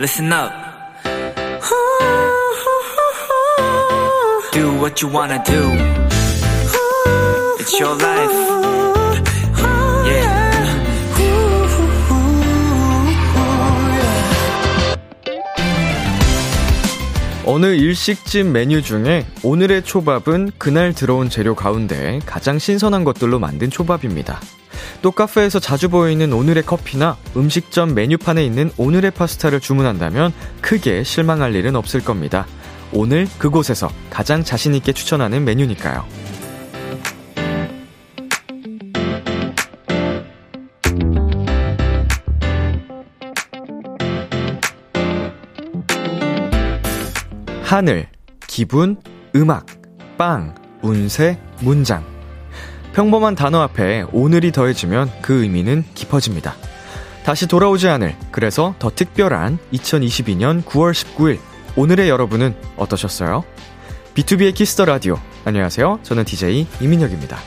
listen up. Do what you wanna do. It's your life. Yeah. 어느 일식집 메뉴 중에 오늘의 초밥은 그날 들어온 재료 가운데 가장 신선한 것들로 만든 초밥입니다. 또 카페에서 자주 보이는 오늘의 커피나 음식점 메뉴판에 있는 오늘의 파스타를 주문한다면 크게 실망할 일은 없을 겁니다. 오늘 그곳에서 가장 자신있게 추천하는 메뉴니까요. 하늘, 기분, 음악, 빵, 운세, 문장. 평범한 단어 앞에 오늘이 더해지면 그 의미는 깊어집니다. 다시 돌아오지 않을, 그래서 더 특별한 2022년 9월 19일, 오늘의 여러분은 어떠셨어요? B2B의 키스터 라디오. 안녕하세요. 저는 DJ 이민혁입니다.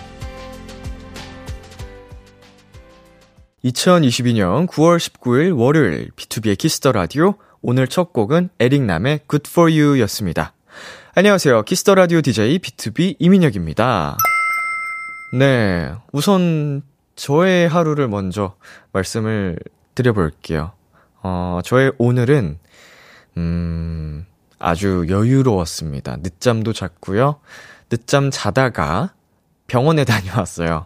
2022년 9월 19일 월요일 B2B의 키스터 라디오. 오늘 첫 곡은 에릭남의 Good For You 였습니다. 안녕하세요. 키스 더 라디오 DJ 비투비 이민혁입니다. 네. 우선 저의 하루를 먼저 말씀을 드려볼게요. 어, 저의 오늘은, 음, 아주 여유로웠습니다. 늦잠도 잤고요. 늦잠 자다가 병원에 다녀왔어요.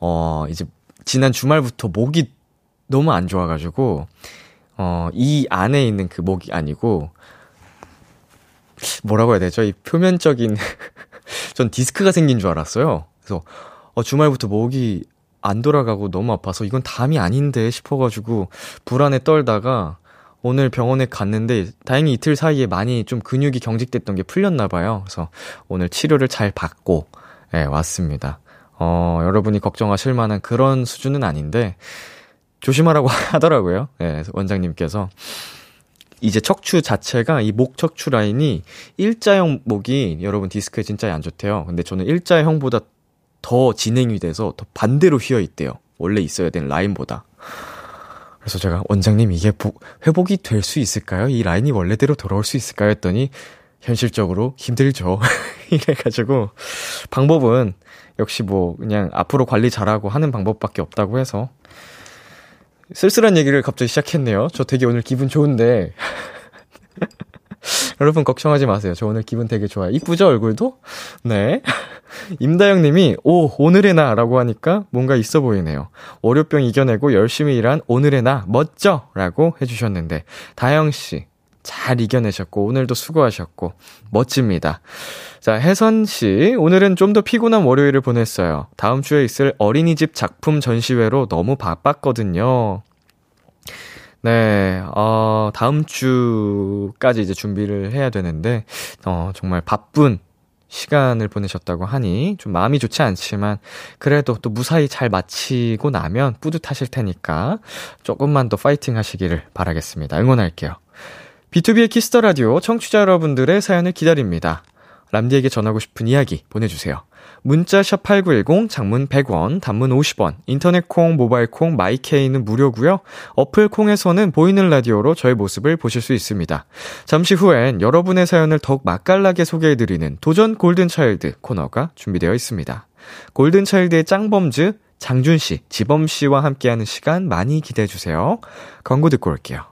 어, 이제 지난 주말부터 목이 너무 안 좋아가지고, 어, 이 안에 있는 그 목이 아니고, 뭐라고 해야 되죠? 이 표면적인, 전 디스크가 생긴 줄 알았어요. 그래서, 어, 주말부터 목이 안 돌아가고 너무 아파서 이건 담이 아닌데 싶어가지고 불안에 떨다가 오늘 병원에 갔는데 다행히 이틀 사이에 많이 좀 근육이 경직됐던 게 풀렸나 봐요. 그래서 오늘 치료를 잘 받고, 예, 왔습니다. 어, 여러분이 걱정하실 만한 그런 수준은 아닌데, 조심하라고 하더라고요. 예, 원장님께서. 이제 척추 자체가 이 목 척추 라인이 일자형 목이 여러분 디스크에 진짜 안 좋대요. 근데 저는 일자형보다 더 진행이 돼서 더 반대로 휘어 있대요. 원래 있어야 되는 라인보다. 그래서 제가 원장님 이게 보, 회복이 될 수 있을까요? 이 라인이 원래대로 돌아올 수 있을까요? 했더니 현실적으로 힘들죠. 이래가지고 방법은 역시 뭐 그냥 앞으로 관리 잘하고 하는 방법밖에 없다고 해서 쓸쓸한 얘기를 갑자기 시작했네요. 저 되게 오늘 기분 좋은데. 여러분 걱정하지 마세요. 저 오늘 기분 되게 좋아요. 이쁘죠, 얼굴도? 네. 임다영 님이, 오, 오늘의 나 라고 하니까 뭔가 있어 보이네요. 월요병 이겨내고 열심히 일한 오늘의 나, 멋져! 라고 해주셨는데, 다영 씨, 잘 이겨내셨고, 오늘도 수고하셨고, 멋집니다. 자, 혜선 씨, 오늘은 좀 더 피곤한 월요일을 보냈어요. 다음 주에 있을 어린이집 작품 전시회로 너무 바빴거든요. 네, 어, 다음 주까지 이제 준비를 해야 되는데, 어, 정말 바쁜 시간을 보내셨다고 하니 좀 마음이 좋지 않지만 그래도 또 무사히 잘 마치고 나면 뿌듯하실 테니까 조금만 더 파이팅 하시기를 바라겠습니다. 응원할게요. 비투비의 키스 더 라디오 청취자 여러분들의 사연을 기다립니다. 람디에게 전하고 싶은 이야기 보내주세요. 문자 샵 8910 장문 100원, 단문 50원, 인터넷 콩, 모바일 콩, 마이케이는 무료고요. 어플 콩에서는 보이는 라디오로 저의 모습을 보실 수 있습니다. 잠시 후엔 여러분의 사연을 더욱 맛깔나게 소개해 드리는 도전 골든 차일드 코너가 준비되어 있습니다. 골든 차일드의 짱범즈 장준 씨, 지범 씨와 함께하는 시간 많이 기대해 주세요. 광고 듣고 올게요.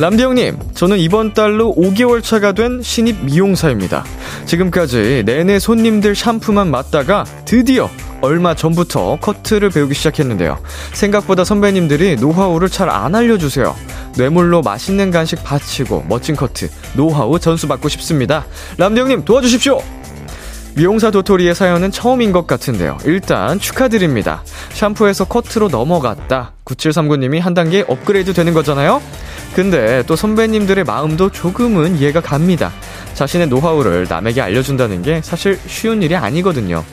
람디 형님, 저는 이번 달로 5개월 차가 된 신입 미용사입니다. 지금까지 내내 손님들 샴푸만 맡다가 드디어 얼마 전부터 커트를 배우기 시작했는데요. 생각보다 선배님들이 노하우를 잘 안 알려주세요. 뇌물로 맛있는 간식 바치고 멋진 커트, 노하우 전수 받고 싶습니다. 람디 형님 도와주십시오! 미용사 도토리의 사연은 처음인 것 같은데요. 일단 축하드립니다. 샴푸에서 커트로 넘어갔다. 9739님이 한 단계 업그레이드 되는 거잖아요? 근데 또 선배님들의 마음도 조금은 이해가 갑니다. 자신의 노하우를 남에게 알려준다는 게 사실 쉬운 일이 아니거든요.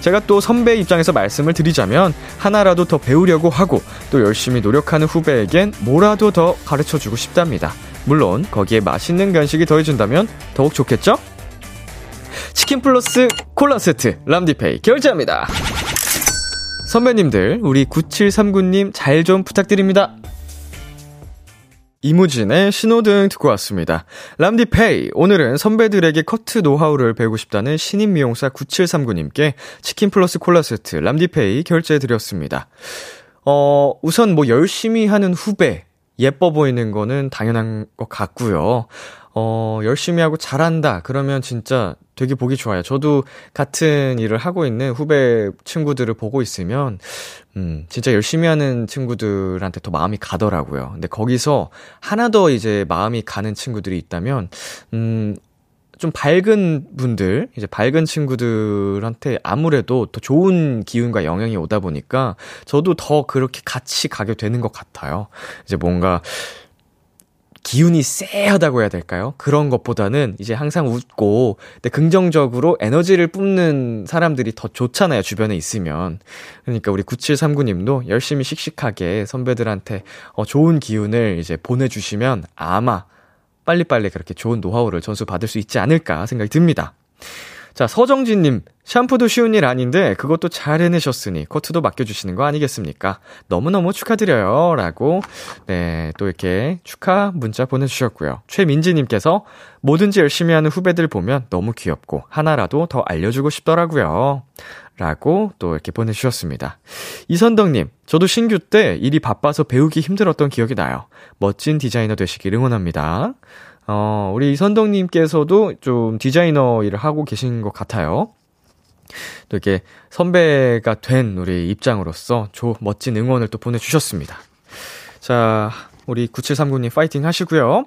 제가 또 선배 입장에서 말씀을 드리자면 하나라도 더 배우려고 하고 또 열심히 노력하는 후배에겐 뭐라도 더 가르쳐 주고 싶답니다. 물론 거기에 맛있는 간식이 더해준다면 더욱 좋겠죠? 치킨 플러스 콜라 세트 람디페이 결제합니다. 선배님들, 우리 9739님 잘 좀 부탁드립니다. 이무진의 신호등 듣고 왔습니다. 람디페이. 오늘은 선배들에게 커트 노하우를 배우고 싶다는 신인 미용사 9739님께 치킨 플러스 콜라 세트 람디페이 결제해드렸습니다. 어, 우선 뭐 열심히 하는 후배, 예뻐 보이는 거는 당연한 것 같고요. 어, 열심히 하고 잘한다. 그러면 진짜 되게 보기 좋아요. 저도 같은 일을 하고 있는 후배 친구들을 보고 있으면, 음, 진짜 열심히 하는 친구들한테 더 마음이 가더라고요. 근데 거기서 하나 더 이제 마음이 가는 친구들이 있다면, 음, 좀 밝은 분들, 이제 밝은 친구들한테 아무래도 더 좋은 기운과 영향이 오다 보니까 저도 더 그렇게 같이 가게 되는 것 같아요. 이제 뭔가 기운이 쎄하다고 해야 될까요? 그런 것보다는 이제 항상 웃고, 근데 긍정적으로 에너지를 뿜는 사람들이 더 좋잖아요, 주변에 있으면. 그러니까 우리 9739님도 열심히 씩씩하게 선배들한테 어, 좋은 기운을 이제 보내주시면 아마 빨리빨리 그렇게 좋은 노하우를 전수 받을 수 있지 않을까 생각이 듭니다. 자, 서정진님, 샴푸도 쉬운 일 아닌데 그것도 잘 해내셨으니 코트도 맡겨주시는 거 아니겠습니까? 너무너무 축하드려요. 라고, 네, 또 이렇게 축하 문자 보내주셨고요. 최민지님께서 뭐든지 열심히 하는 후배들 보면 너무 귀엽고 하나라도 더 알려주고 싶더라고요. 라고 또 이렇게 보내주셨습니다. 이선덕님, 저도 신규 때 일이 바빠서 배우기 힘들었던 기억이 나요. 멋진 디자이너 되시길 응원합니다. 어, 우리 이선덕님께서도 좀 디자이너 일을 하고 계신 것 같아요. 또 이렇게 선배가 된 우리 입장으로서 조, 멋진 응원을 또 보내주셨습니다. 자, 우리 9739님 파이팅 하시고요.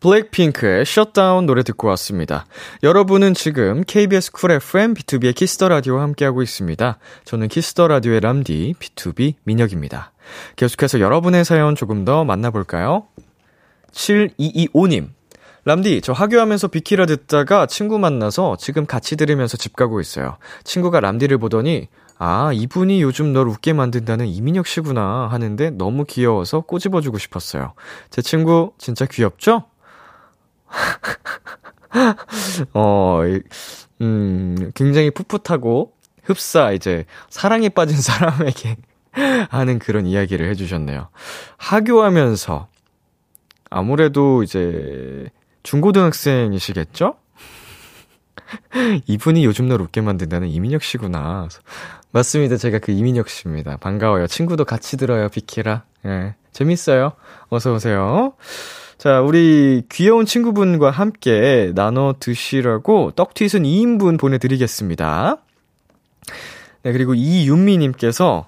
블랙핑크의 Shut Down 노래 듣고 왔습니다. 여러분은 지금 KBS 쿨 FM 비투비의 키스 더 라디오와 함께하고 있습니다. 저는 키스 더 라디오의 람디 비투비 민혁입니다. 계속해서 여러분의 사연 조금 더 만나볼까요? 7225님. 람디, 저 하교하면서 비키라 듣다가 친구 만나서 지금 같이 들으면서 집 가고 있어요. 친구가 람디를 보더니 아, 이분이 요즘 널 웃게 만든다는 이민혁 씨구나 하는데 너무 귀여워서 꼬집어주고 싶었어요. 제 친구 진짜 귀엽죠? 어, 음, 굉장히 풋풋하고 흡사 이제 사랑에 빠진 사람에게 하는 그런 이야기를 해주셨네요. 하교하면서 아무래도 이제 중고등학생이시겠죠? 이분이 요즘 널 웃게 만든다는 이민혁 씨구나. 맞습니다. 제가 그 이민혁 씨입니다. 반가워요. 친구도 같이 들어요, 비키라. 예. 재밌어요. 어서오세요. 자, 우리 귀여운 친구분과 함께 나눠 드시라고 떡튀순 2인분 보내드리겠습니다. 네, 그리고 이윤미님께서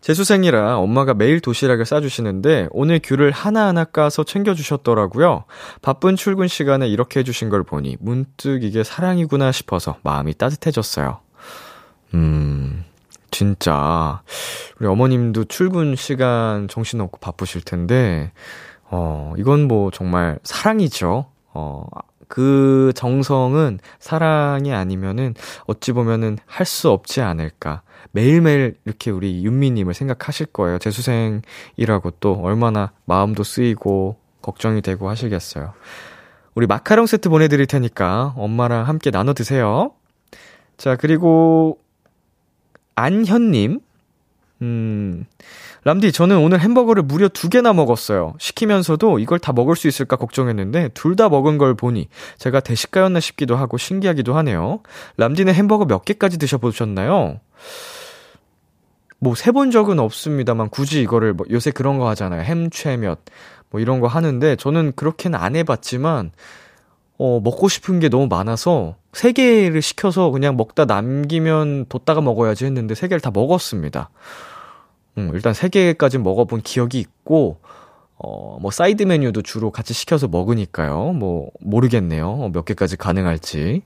재수생이라 엄마가 매일 도시락을 싸주시는데 오늘 귤을 하나하나 까서 챙겨주셨더라고요. 바쁜 출근 시간에 이렇게 해주신 걸 보니 문득 이게 사랑이구나 싶어서 마음이 따뜻해졌어요. 음, 진짜. 우리 어머님도 출근 시간 정신없고 바쁘실 텐데, 어, 이건 뭐 정말 사랑이죠. 어, 그 정성은 사랑이 아니면은 어찌 보면은 할 수 없지 않을까. 매일매일 이렇게 우리 윤미님을 생각하실 거예요. 재수생이라고 또 얼마나 마음도 쓰이고 걱정이 되고 하시겠어요. 우리 마카롱 세트 보내드릴 테니까 엄마랑 함께 나눠 드세요. 자, 그리고 안현님, 음, 람디, 저는 오늘 햄버거를 무려 두 개나 먹었어요. 시키면서도 이걸 다 먹을 수 있을까 걱정했는데, 둘 다 먹은 걸 보니, 제가 대식가였나 싶기도 하고, 신기하기도 하네요. 람디는 햄버거 몇 개까지 드셔보셨나요? 뭐, 세 본 적은 없습니다만, 굳이 이거를, 뭐 요새 그런 거 하잖아요. 햄최몇, 뭐 이런 거 하는데, 저는 그렇게는 안 해봤지만, 어, 먹고 싶은 게 너무 많아서, 세 개를 시켜서 그냥 먹다 남기면 뒀다가 먹어야지 했는데, 세 개를 다 먹었습니다. 음, 일단 세 개까지 먹어본 기억이 있고, 어, 뭐, 사이드 메뉴도 주로 같이 시켜서 먹으니까요. 뭐, 모르겠네요. 몇 개까지 가능할지.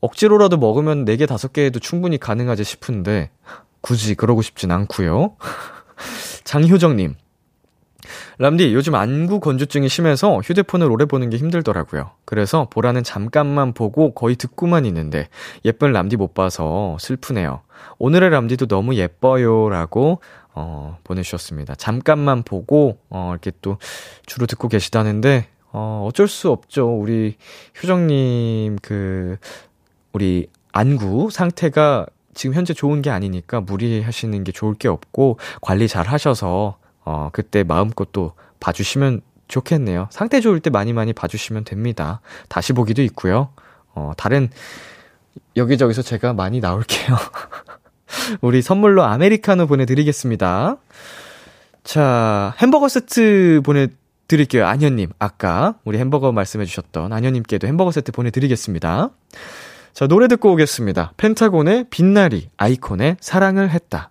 억지로라도 먹으면 4개, 5개 해도 충분히 가능하지 싶은데, 굳이 그러고 싶진 않고요 장효정님. 람디, 요즘 안구 건조증이 심해서 휴대폰을 오래 보는 게 힘들더라고요. 그래서 보라는 잠깐만 보고 거의 듣고만 있는데 예쁜 람디 못 봐서 슬프네요. 오늘의 람디도 너무 예뻐요. 라고, 어, 보내주셨습니다. 잠깐만 보고, 어, 이렇게 또 주로 듣고 계시다는데, 어, 어쩔 수 없죠. 우리 효정님, 그, 우리 안구 상태가 지금 현재 좋은 게 아니니까 무리하시는 게 좋을 게 없고, 관리 잘 하셔서, 어, 그때 마음껏 또 봐주시면 좋겠네요. 상태 좋을 때 많이 많이 봐주시면 됩니다. 다시 보기도 있고요. 어, 다른, 여기저기서 제가 많이 나올게요. 우리 선물로 아메리카노 보내드리겠습니다. 자, 햄버거 세트 보내드릴게요. 안현님. 아까 우리 햄버거 말씀해주셨던 안현님께도 햄버거 세트 보내드리겠습니다. 자, 노래 듣고 오겠습니다. 펜타곤의 빛나리, 아이콘의 사랑을 했다.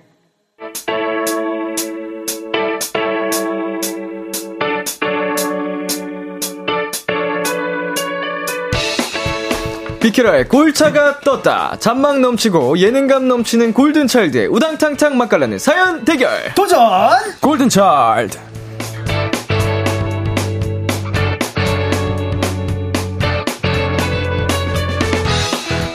비키라의 골차가 떴다. 잔망 넘치고 예능감 넘치는 골든차일드의 우당탕탕 맛깔나는 사연 대결. 도전! 골든 차일드.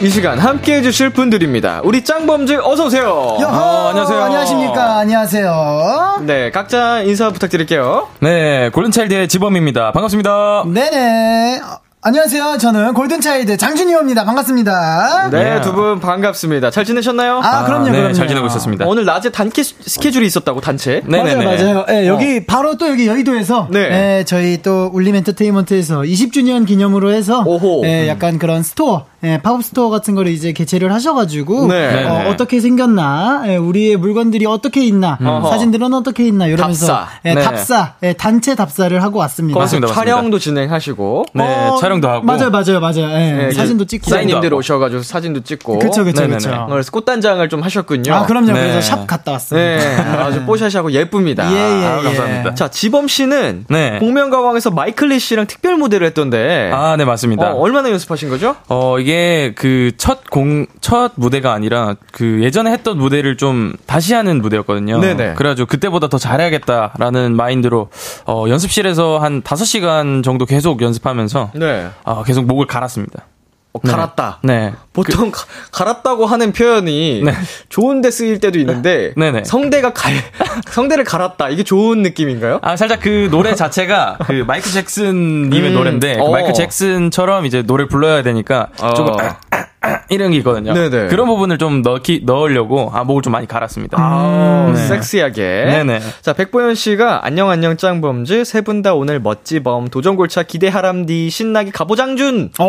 이 시간 함께 해주실 분들입니다. 우리 짱범즈 어서오세요. 어, 안녕하세요. 안녕하십니까. 안녕하세요. 네, 각자 인사 부탁드릴게요. 네, 골든 차일드의 지범입니다. 반갑습니다. 네네. 어, 안녕하세요. 저는 골든차일드 장준이입니다. 반갑습니다. 네, 예. 두분 반갑습니다. 잘 지내셨나요? 아, 그럼요, 네, 그럼요. 잘 지내고 있었습니다. 오늘 낮에 단체 스케줄이 있었다고, 단체. 네네네. 맞아요, 맞아요. 예, 여기 바로 또 여기 여의도에서 네. 예, 저희 또 울림 엔터테인먼트에서 20주년 기념으로 해서 오호. 예, 약간 그런 스토어, 예, 팝업 스토어 같은 거를 이제 개최를 하셔가지고 네. 어, 네네. 어떻게 생겼나, 예, 우리의 물건들이 어떻게 있나, 어허. 사진들은 어떻게 있나 이러면서 답사. 예, 네. 답사, 예, 단체 답사를 하고 왔습니다. 고맙습니다. 촬영도 진행하시고. 네, 어, 촬영 도 하고. 맞아요, 맞아요, 맞아요. 예, 네, 사진도 찍고. 사인님들. 오셔가지고 사진도 찍고. 그쵸, 그쵸. 그쵸. 그래서 꽃단장을 좀 하셨군요. 아, 그럼요. 네. 그래서 샵 갔다 왔습니다. 네, 아주 뽀샤시하고 예쁩니다. 예, 예, 아, 예. 감사합니다. 자, 지범 씨는 네. 복면가왕에서 마이클리 씨랑 특별 무대를 했던데. 아, 네, 맞습니다. 어, 얼마나 연습하신 거죠? 어, 이게 그 첫 공, 첫 무대가 아니라 그 예전에 했던 무대를 좀 다시 하는 무대였거든요. 네네. 그래가지고 그때보다 더 잘해야겠다라는 마인드로 어, 연습실에서 한 5시간 정도 계속 연습하면서 네. 어, 계속 목을 갈았습니다. 어, 갈았다. 네. 보통 가- 갈았다고 하는 표현이 네. 좋은데 쓰일 때도 있는데 네네. 성대가 갈 성대를 갈았다 이게 좋은 느낌인가요? 아, 살짝 그 노래 자체가 그 마이클 잭슨 님의 음, 노래인데 그 어. 마이클 잭슨처럼 이제 노래를 불러야 되니까 어. 조금 아, 아, 아, 이런 게 있거든요. 네네. 그런 부분을 좀 넣기 넣으려고 아, 목을 좀 많이 갈았습니다. 아, 네. 섹시하게. 네네. 자, 백보현 씨가 안녕 안녕 짱범즈 세 분 다 오늘 멋지범 도전골차 기대하람디 신나게 가보장준 오,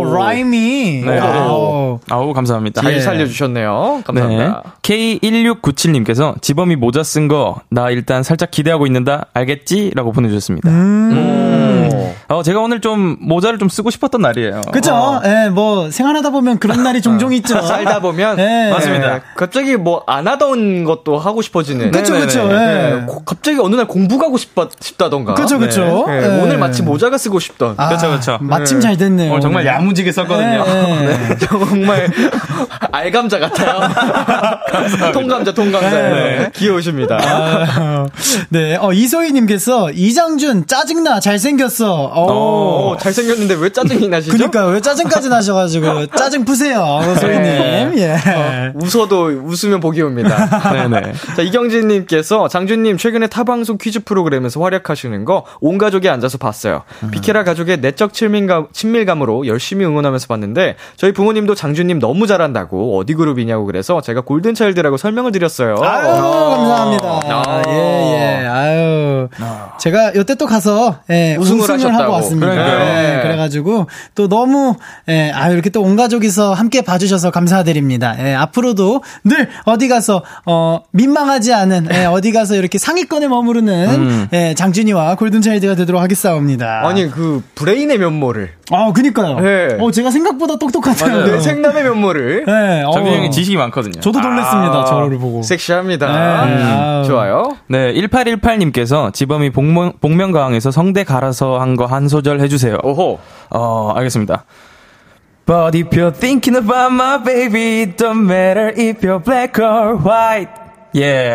오, 라임이. 네. 와우. 아우 감사합니다. 잘 예. 살려주셨네요. 감사합니다. 네. K1697님께서 지범이 모자 쓴 거 나 일단 살짝 기대하고 있는다 알겠지? 라고 보내주셨습니다. 음. 어, 제가 오늘 좀 모자를 좀 쓰고 싶었던 날이에요. 그죠? 예, 뭐, 생활하다 보면 그런 날이 종종 있죠. 어. 살다 보면 네. 맞습니다. 네, 갑자기 뭐 안 하던 것도 하고 싶어지는. 그쵸, 네네네. 그쵸. 네, 예. 고- 갑자기 어느 날 공부 가고 싶다, 싶다던가. 그쵸, 그쵸. 네, 예. 오늘 마침 모자가 쓰고 싶던. 아, 그쵸, 그쵸. 마침 잘 됐네요. 오늘 정말. 야무지게 썼거든요. 예, 예. 정말 알감자 같아요. 통감자, 통감자. 네. 귀여우십니다. 아, 네, 어, 이소희님께서 이장준 짜증나 잘생겼어. 어. 오, 잘생겼는데 왜 짜증이 나시죠? 그니까요. 왜 짜증까지 나셔가지고. 짜증 푸세요. 소희님. 네. 예. 어, 웃어도 웃으면 복이 옵니다. 네네. 자, 이경진님께서 장준님 최근에 타방송 퀴즈 프로그램에서 활약하시는 거 온 가족이 앉아서 봤어요. 비케라 가족의 내적 친밀감, 친밀감으로 열심히 응원하면서 봤는데 저희 부모님도 장준님 너무 잘한다고 어디 그룹이냐고 그래서 제가 골든 차일드라고 설명을 드렸어요. 아유, 감사합니다. 아. 예, 예. 아유. 제가 요때 또 가서, 예, 우승을 우승을, 하셨다고. 하고 왔습니다. 그러니까요. 예, 그래가지고, 또 너무, 예, 아유, 이렇게 또 온 가족이서 함께 봐주셔서 감사드립니다. 예, 앞으로도 늘 어디 가서, 어, 민망하지 않은, 예, 어디 가서 이렇게 상위권에 머무르는, 예, 장준이와 골든차일드가 되도록 하겠사옵니다. 아니 그 브레인의 면모를 아, 그니까요. 네. 어, 제가 생각보다 똑똑하더라고요. 내 생남의 면모를 네, 어. 장준이 형이 지식이 많거든요. 저도 놀랐습니다. 아, 저를 보고. 섹시합니다. 네, 음. 좋아요. 네, 1818님께서 지범이 복면, 복면가왕에서 성대 갈아서 한거 한 소절 해주세요. 오호. 어, 알겠습니다. But if you're thinking about my baby, it don't matter if you're black or white. 예. 네.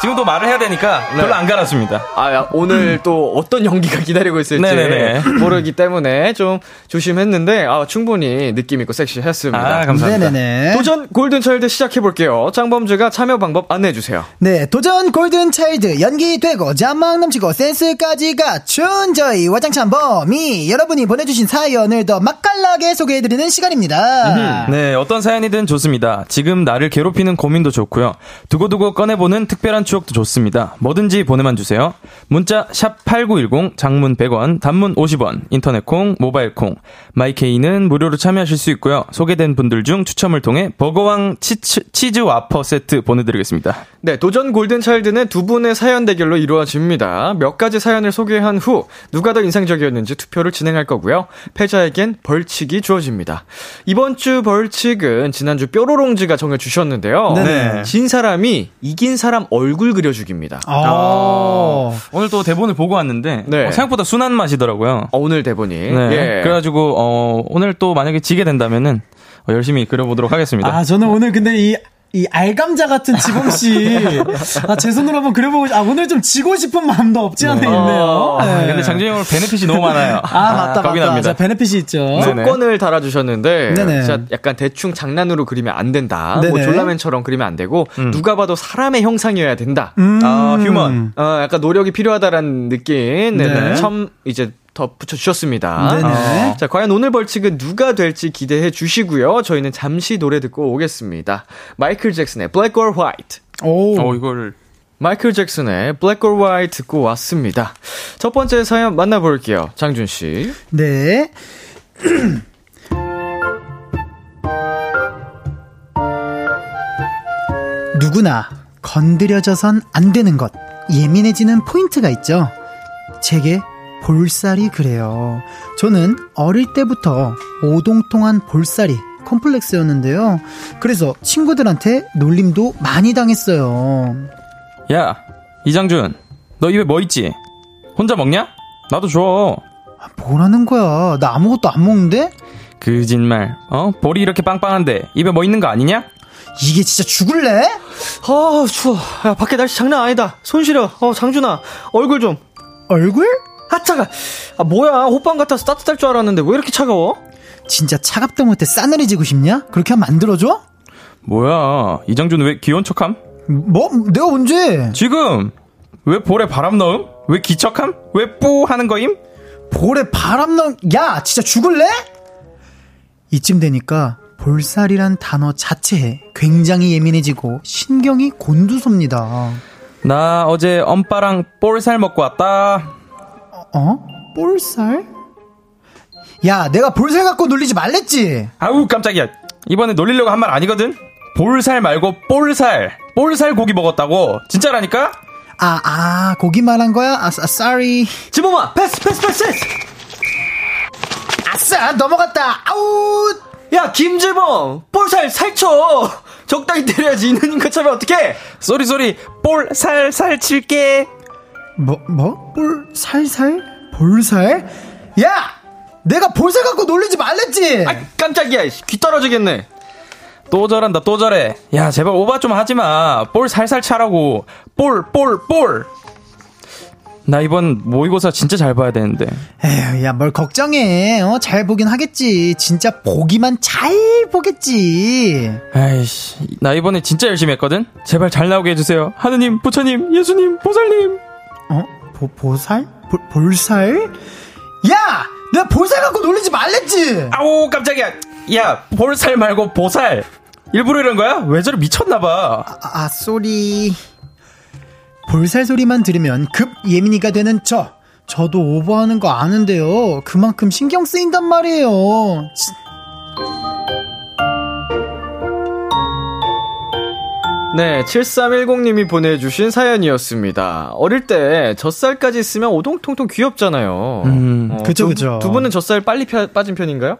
지금도 말을 해야 되니까 별로 안 갈았습니다. 아, 야, 오늘 또 어떤 연기가 기다리고 있을지 네네네. 모르기 때문에 좀 조심했는데 아, 충분히 느낌 있고 섹시했습니다. 아, 감사합니다. 네네네. 도전 골든 차일드 시작해 볼게요. 짱범주가 참여 방법 안내해 주세요. 네, 도전 골든 차일드 연기 되고 잔망 넘치고 센스까지 갖춘 저희 와장창 범이 여러분이 보내주신 사연을 더 맛깔나게 소개해 드리는 시간입니다. 네, 어떤 사연이든 좋습니다. 지금 나를 괴롭히는 고민도 좋고요. 두고두고 꺼내보는 특별한 추억도 좋습니다. 뭐든지 보내만 주세요. 문자 샵 8910, 장문 100원, 단문 50원, 인터넷 콩, 모바일 콩, 마이케이는 무료로 참여하실 수 있고요. 소개된 분들 중 추첨을 통해 버거왕 치즈 와퍼 세트 보내드리겠습니다. 네, 도전 골든차일드는 두 분의 사연 대결로 이루어집니다. 몇 가지 사연을 소개한 후 누가 더 인상적이었는지 투표를 진행할 거고요. 패자에겐 벌칙이 주어집니다. 이번 주 벌칙은 지난주 뾰로롱즈가 정해주셨는데요. 네네. 진 사람이 이긴 사람 얼굴 그려주기입니다. 아. 오늘 또 대본을 보고 왔는데 네. 어, 생각보다 순한 맛이더라고요. 어, 오늘 대본이. 네. 예. 그래가지고 어, 오늘 또 만약에 지게 된다면은 어, 열심히 그려보도록 하겠습니다. 아, 저는 오늘 근데 이, 이 알감자 같은 지범씨. 아, 제 손으로 한번 그려보고, 싶- 아, 오늘 좀 지고 싶은 마음도 없지 않아 있네요. 아, 네. 근데 장준이 형 베네핏이 너무 많아요. 아, 맞다, 맞다. 납니다. 자, 베네핏이 있죠. 네네. 조건을 달아주셨는데 네네. 진짜 약간 대충 장난으로 그리면 안 된다. 뭐 네네. 졸라맨처럼 그리면 안 되고 누가 봐도 사람의 형상이어야 된다. 음. 아, 휴먼. 어, 약간 노력이 필요하다라는 느낌. 네. 네. 처음 이제 덧붙여 주셨습니다. 네네. 자, 과연 오늘 벌칙은 누가 될지 기대해 주시고요. 저희는 잠시 노래 듣고 오겠습니다. 마이클 잭슨의 Black or White. 오. 어, 이거를. 마이클 잭슨의 Black or White 듣고 왔습니다. 첫 번째 사연 만나볼게요. 장준 씨. 네. 누구나 건드려져선 안 되는 것, 예민해지는 포인트가 있죠. 제게 볼살이 그래요. 저는 어릴 때부터 오동통한 볼살이 컴플렉스였는데요. 그래서 친구들한테 놀림도 많이 당했어요. 야, 이장준. 너 입에 뭐 있지? 혼자 먹냐? 나도 줘. 뭐라는 거야? 나 아무것도 안 먹는데? 거짓말. 어? 볼이 이렇게 빵빵한데 입에 뭐 있는 거 아니냐? 이게 진짜 죽을래? 아, 추워. 야, 밖에 날씨 장난 아니다. 손 시려. 어, 장준아. 얼굴 좀. 얼굴? 아, 차가. 아, 뭐야. 호빵 같아서 따뜻할 줄 알았는데 왜 이렇게 차가워? 진짜 차갑다 못해 싸늘해지고 싶냐? 그렇게 하면 만들어줘? 뭐야, 이장준 왜 귀여운 척함? 뭐? 내가 언제? 지금! 왜 볼에 바람 넣음? 왜 기척함? 왜 뿌 하는 거임? 볼에 바람 넣, 야, 진짜 죽을래? 이쯤 되니까 볼살이란 단어 자체에 굉장히 예민해지고 신경이 곤두섭니다. 나 어제 엄빠랑 볼살 먹고 왔다. 어? 볼살? 야, 내가 볼살 갖고 놀리지 말랬지? 아우, 깜짝이야. 이번에 놀리려고 한 말 아니거든? 볼살 말고 볼살. 볼살 고기 먹었다고. 진짜라니까? 아, 아, 고기 말한 거야? 아, 아 sorry. 지범아, 패스, 패스, 패스! 아싸, 넘어갔다. 아웃! 야, 김지범! 볼 살살 쳐! 적당히 때려야지. 있는 것처럼 어떡해! Sorry sorry. 볼 살살 칠게. 뭐, 뭐? 볼, 살살? 볼살? 야! 내가 볼살 갖고 놀리지 말랬지? 아, 깜짝이야. 귀 떨어지겠네. 또 저란다 또 저래. 야 제발 오바 좀 하지 마. 볼 살살 차라고. 볼 볼 볼. 나 이번 모의고사 진짜 잘 봐야 되는데. 에휴, 야, 뭘 걱정해. 어, 잘 보긴 하겠지. 진짜 보기만 잘 보겠지. 아이씨, 나 이번에 진짜 열심히 했거든? 제발 잘 나오게 해주세요. 하느님, 부처님, 예수님, 보살님. 어? 보, 보살? 볼, 볼살? 야! 내가 볼살 갖고 놀리지 말랬지! 아우, 깜짝이야. 야, 볼살 말고 보살. 일부러 이런 거야? 왜 저래 미쳤나봐. 아, 아, sorry. 볼살 소리만 들으면 급 예민이가 되는 저. 저도 오버하는 거 아는데요. 그만큼 신경 쓰인단 말이에요. 치- 네, 7310님이 보내주신 사연이었습니다. 어릴 때 젖살까지 있으면 오동통통 귀엽잖아요. 음, 어, 그쵸, 두, 그쵸. 두 분은 젖살 빨리 펴- 빠진 편인가요?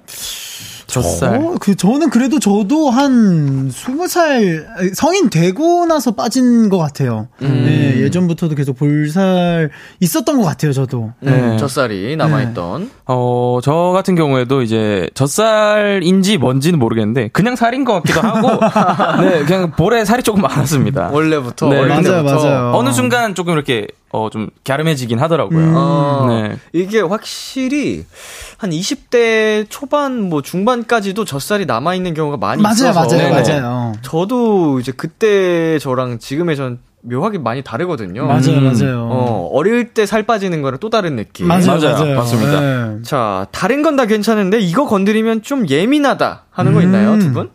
젖살. 어, 그, 저는 그래도 저도 한 20살, 성인 되고 나서 빠진 것 같아요. 네, 예전부터도 계속 볼살 있었던 것 같아요, 저도. 음, 네. 젖살이 남아있던. 어, 저 같은 경우에도 이제 젖살인지 뭔지는 모르겠는데 그냥 살인 것 같기도 하고 네, 그냥 볼에 살이 조금 많았습니다. 원래부터. 네, 맞아요. 맞아요. 어느 순간 조금 이렇게 어, 좀 갸름해지긴 하더라고요. 어, 네. 이게 확실히 한 20대 초반 뭐 중반 까지도 젖살이 남아 있는 경우가 많이 맞아요, 있어서 맞아요, 네네. 맞아요. 저도 이제 그때 저랑 지금의 전 묘하게 많이 다르거든요. 맞아요, 음. 맞아요. 어, 어릴 때 살 빠지는 거랑 또 다른 느낌. 맞아요, 맞아요. 맞아요. 맞습니다. 네. 자, 다른 건 다 괜찮은데 이거 건드리면 좀 예민하다 하는 거 음. 있나요, 두 분?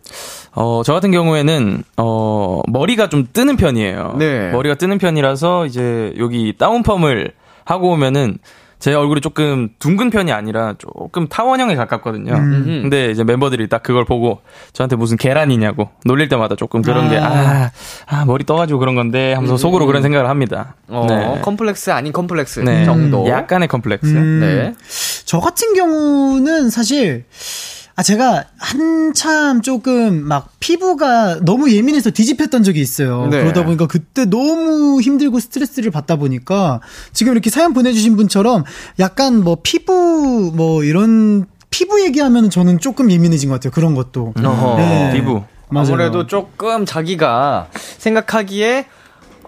어, 저 같은 경우에는, 어, 머리가 좀 뜨는 편이에요. 네. 머리가 뜨는 편이라서 이제 여기 down perm을 하고 오면은 제 얼굴이 조금 둥근 편이 아니라 조금 타원형에 가깝거든요. 음. 근데 이제 멤버들이 딱 그걸 보고 저한테 무슨 계란이냐고 놀릴 때마다 조금 그런 게, 아, 아, 머리 떠가지고 그런 건데 하면서 속으로 그런 생각을 합니다. 어, 네. 컴플렉스 아닌 컴플렉스 네. 정도. 약간의 컴플렉스. 음. 네. 저 같은 경우는 사실 아 제가 한참 조금 막 피부가 너무 예민해서 뒤집혔던 적이 있어요. 네. 그러다 보니까 그때 너무 힘들고 스트레스를 받다 보니까 지금 이렇게 사연 보내주신 분처럼 약간 뭐 피부 뭐 이런 피부 얘기하면 저는 조금 예민해진 것 같아요. 그런 것도. 어허. 네. 피부. 맞아요. 아무래도 조금 자기가 생각하기에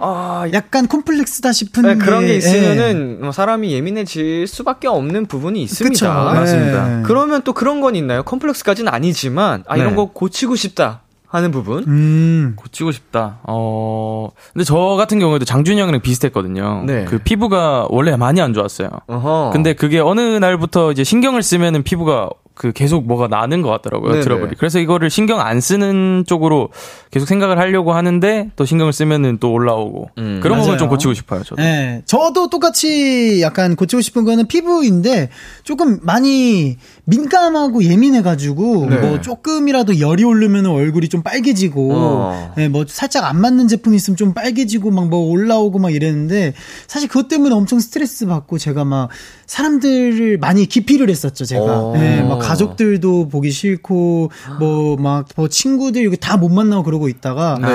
아, 약간 콤플렉스다 싶은 네, 그런 게 예. 있으면은 뭐 사람이 예민해질 수밖에 없는 부분이 있습니다. 그쵸. 맞습니다. 네. 그러면 또 그런 건 있나요? 컴플렉스까지는 아니지만 아 이런 네. 거 고치고 싶다 하는 부분. 음. 고치고 싶다. 어, 근데 저 같은 경우에도 장준이 형이랑 비슷했거든요. 네. 그 피부가 원래 많이 안 좋았어요. 어허. 근데 그게 어느 날부터 이제 신경을 쓰면은 피부가 그 계속 뭐가 나는 것 같더라고요. 네네. 트러블이. 그래서 이거를 신경 안 쓰는 쪽으로 계속 생각을 하려고 하는데 또 신경을 쓰면은 또 올라오고 음. 그런 부분. 좀 고치고 싶어요. 저도. 네, 저도 똑같이 약간 고치고 싶은 거는 피부인데 조금 많이 민감하고 예민해가지고 네. 뭐 조금이라도 열이 오르면 얼굴이 좀 빨개지고, 어. 네, 뭐 살짝 안 맞는 제품 있으면 좀 빨개지고 막 뭐 올라오고 막 이랬는데 사실 그것 때문에 엄청 스트레스 받고 제가 막 사람들을 많이 기피를 했었죠 제가. 어. 네, 막 가족들도 보기 싫고 뭐막뭐 친구들 이거 다 못 만나고 그러고 있다가 네.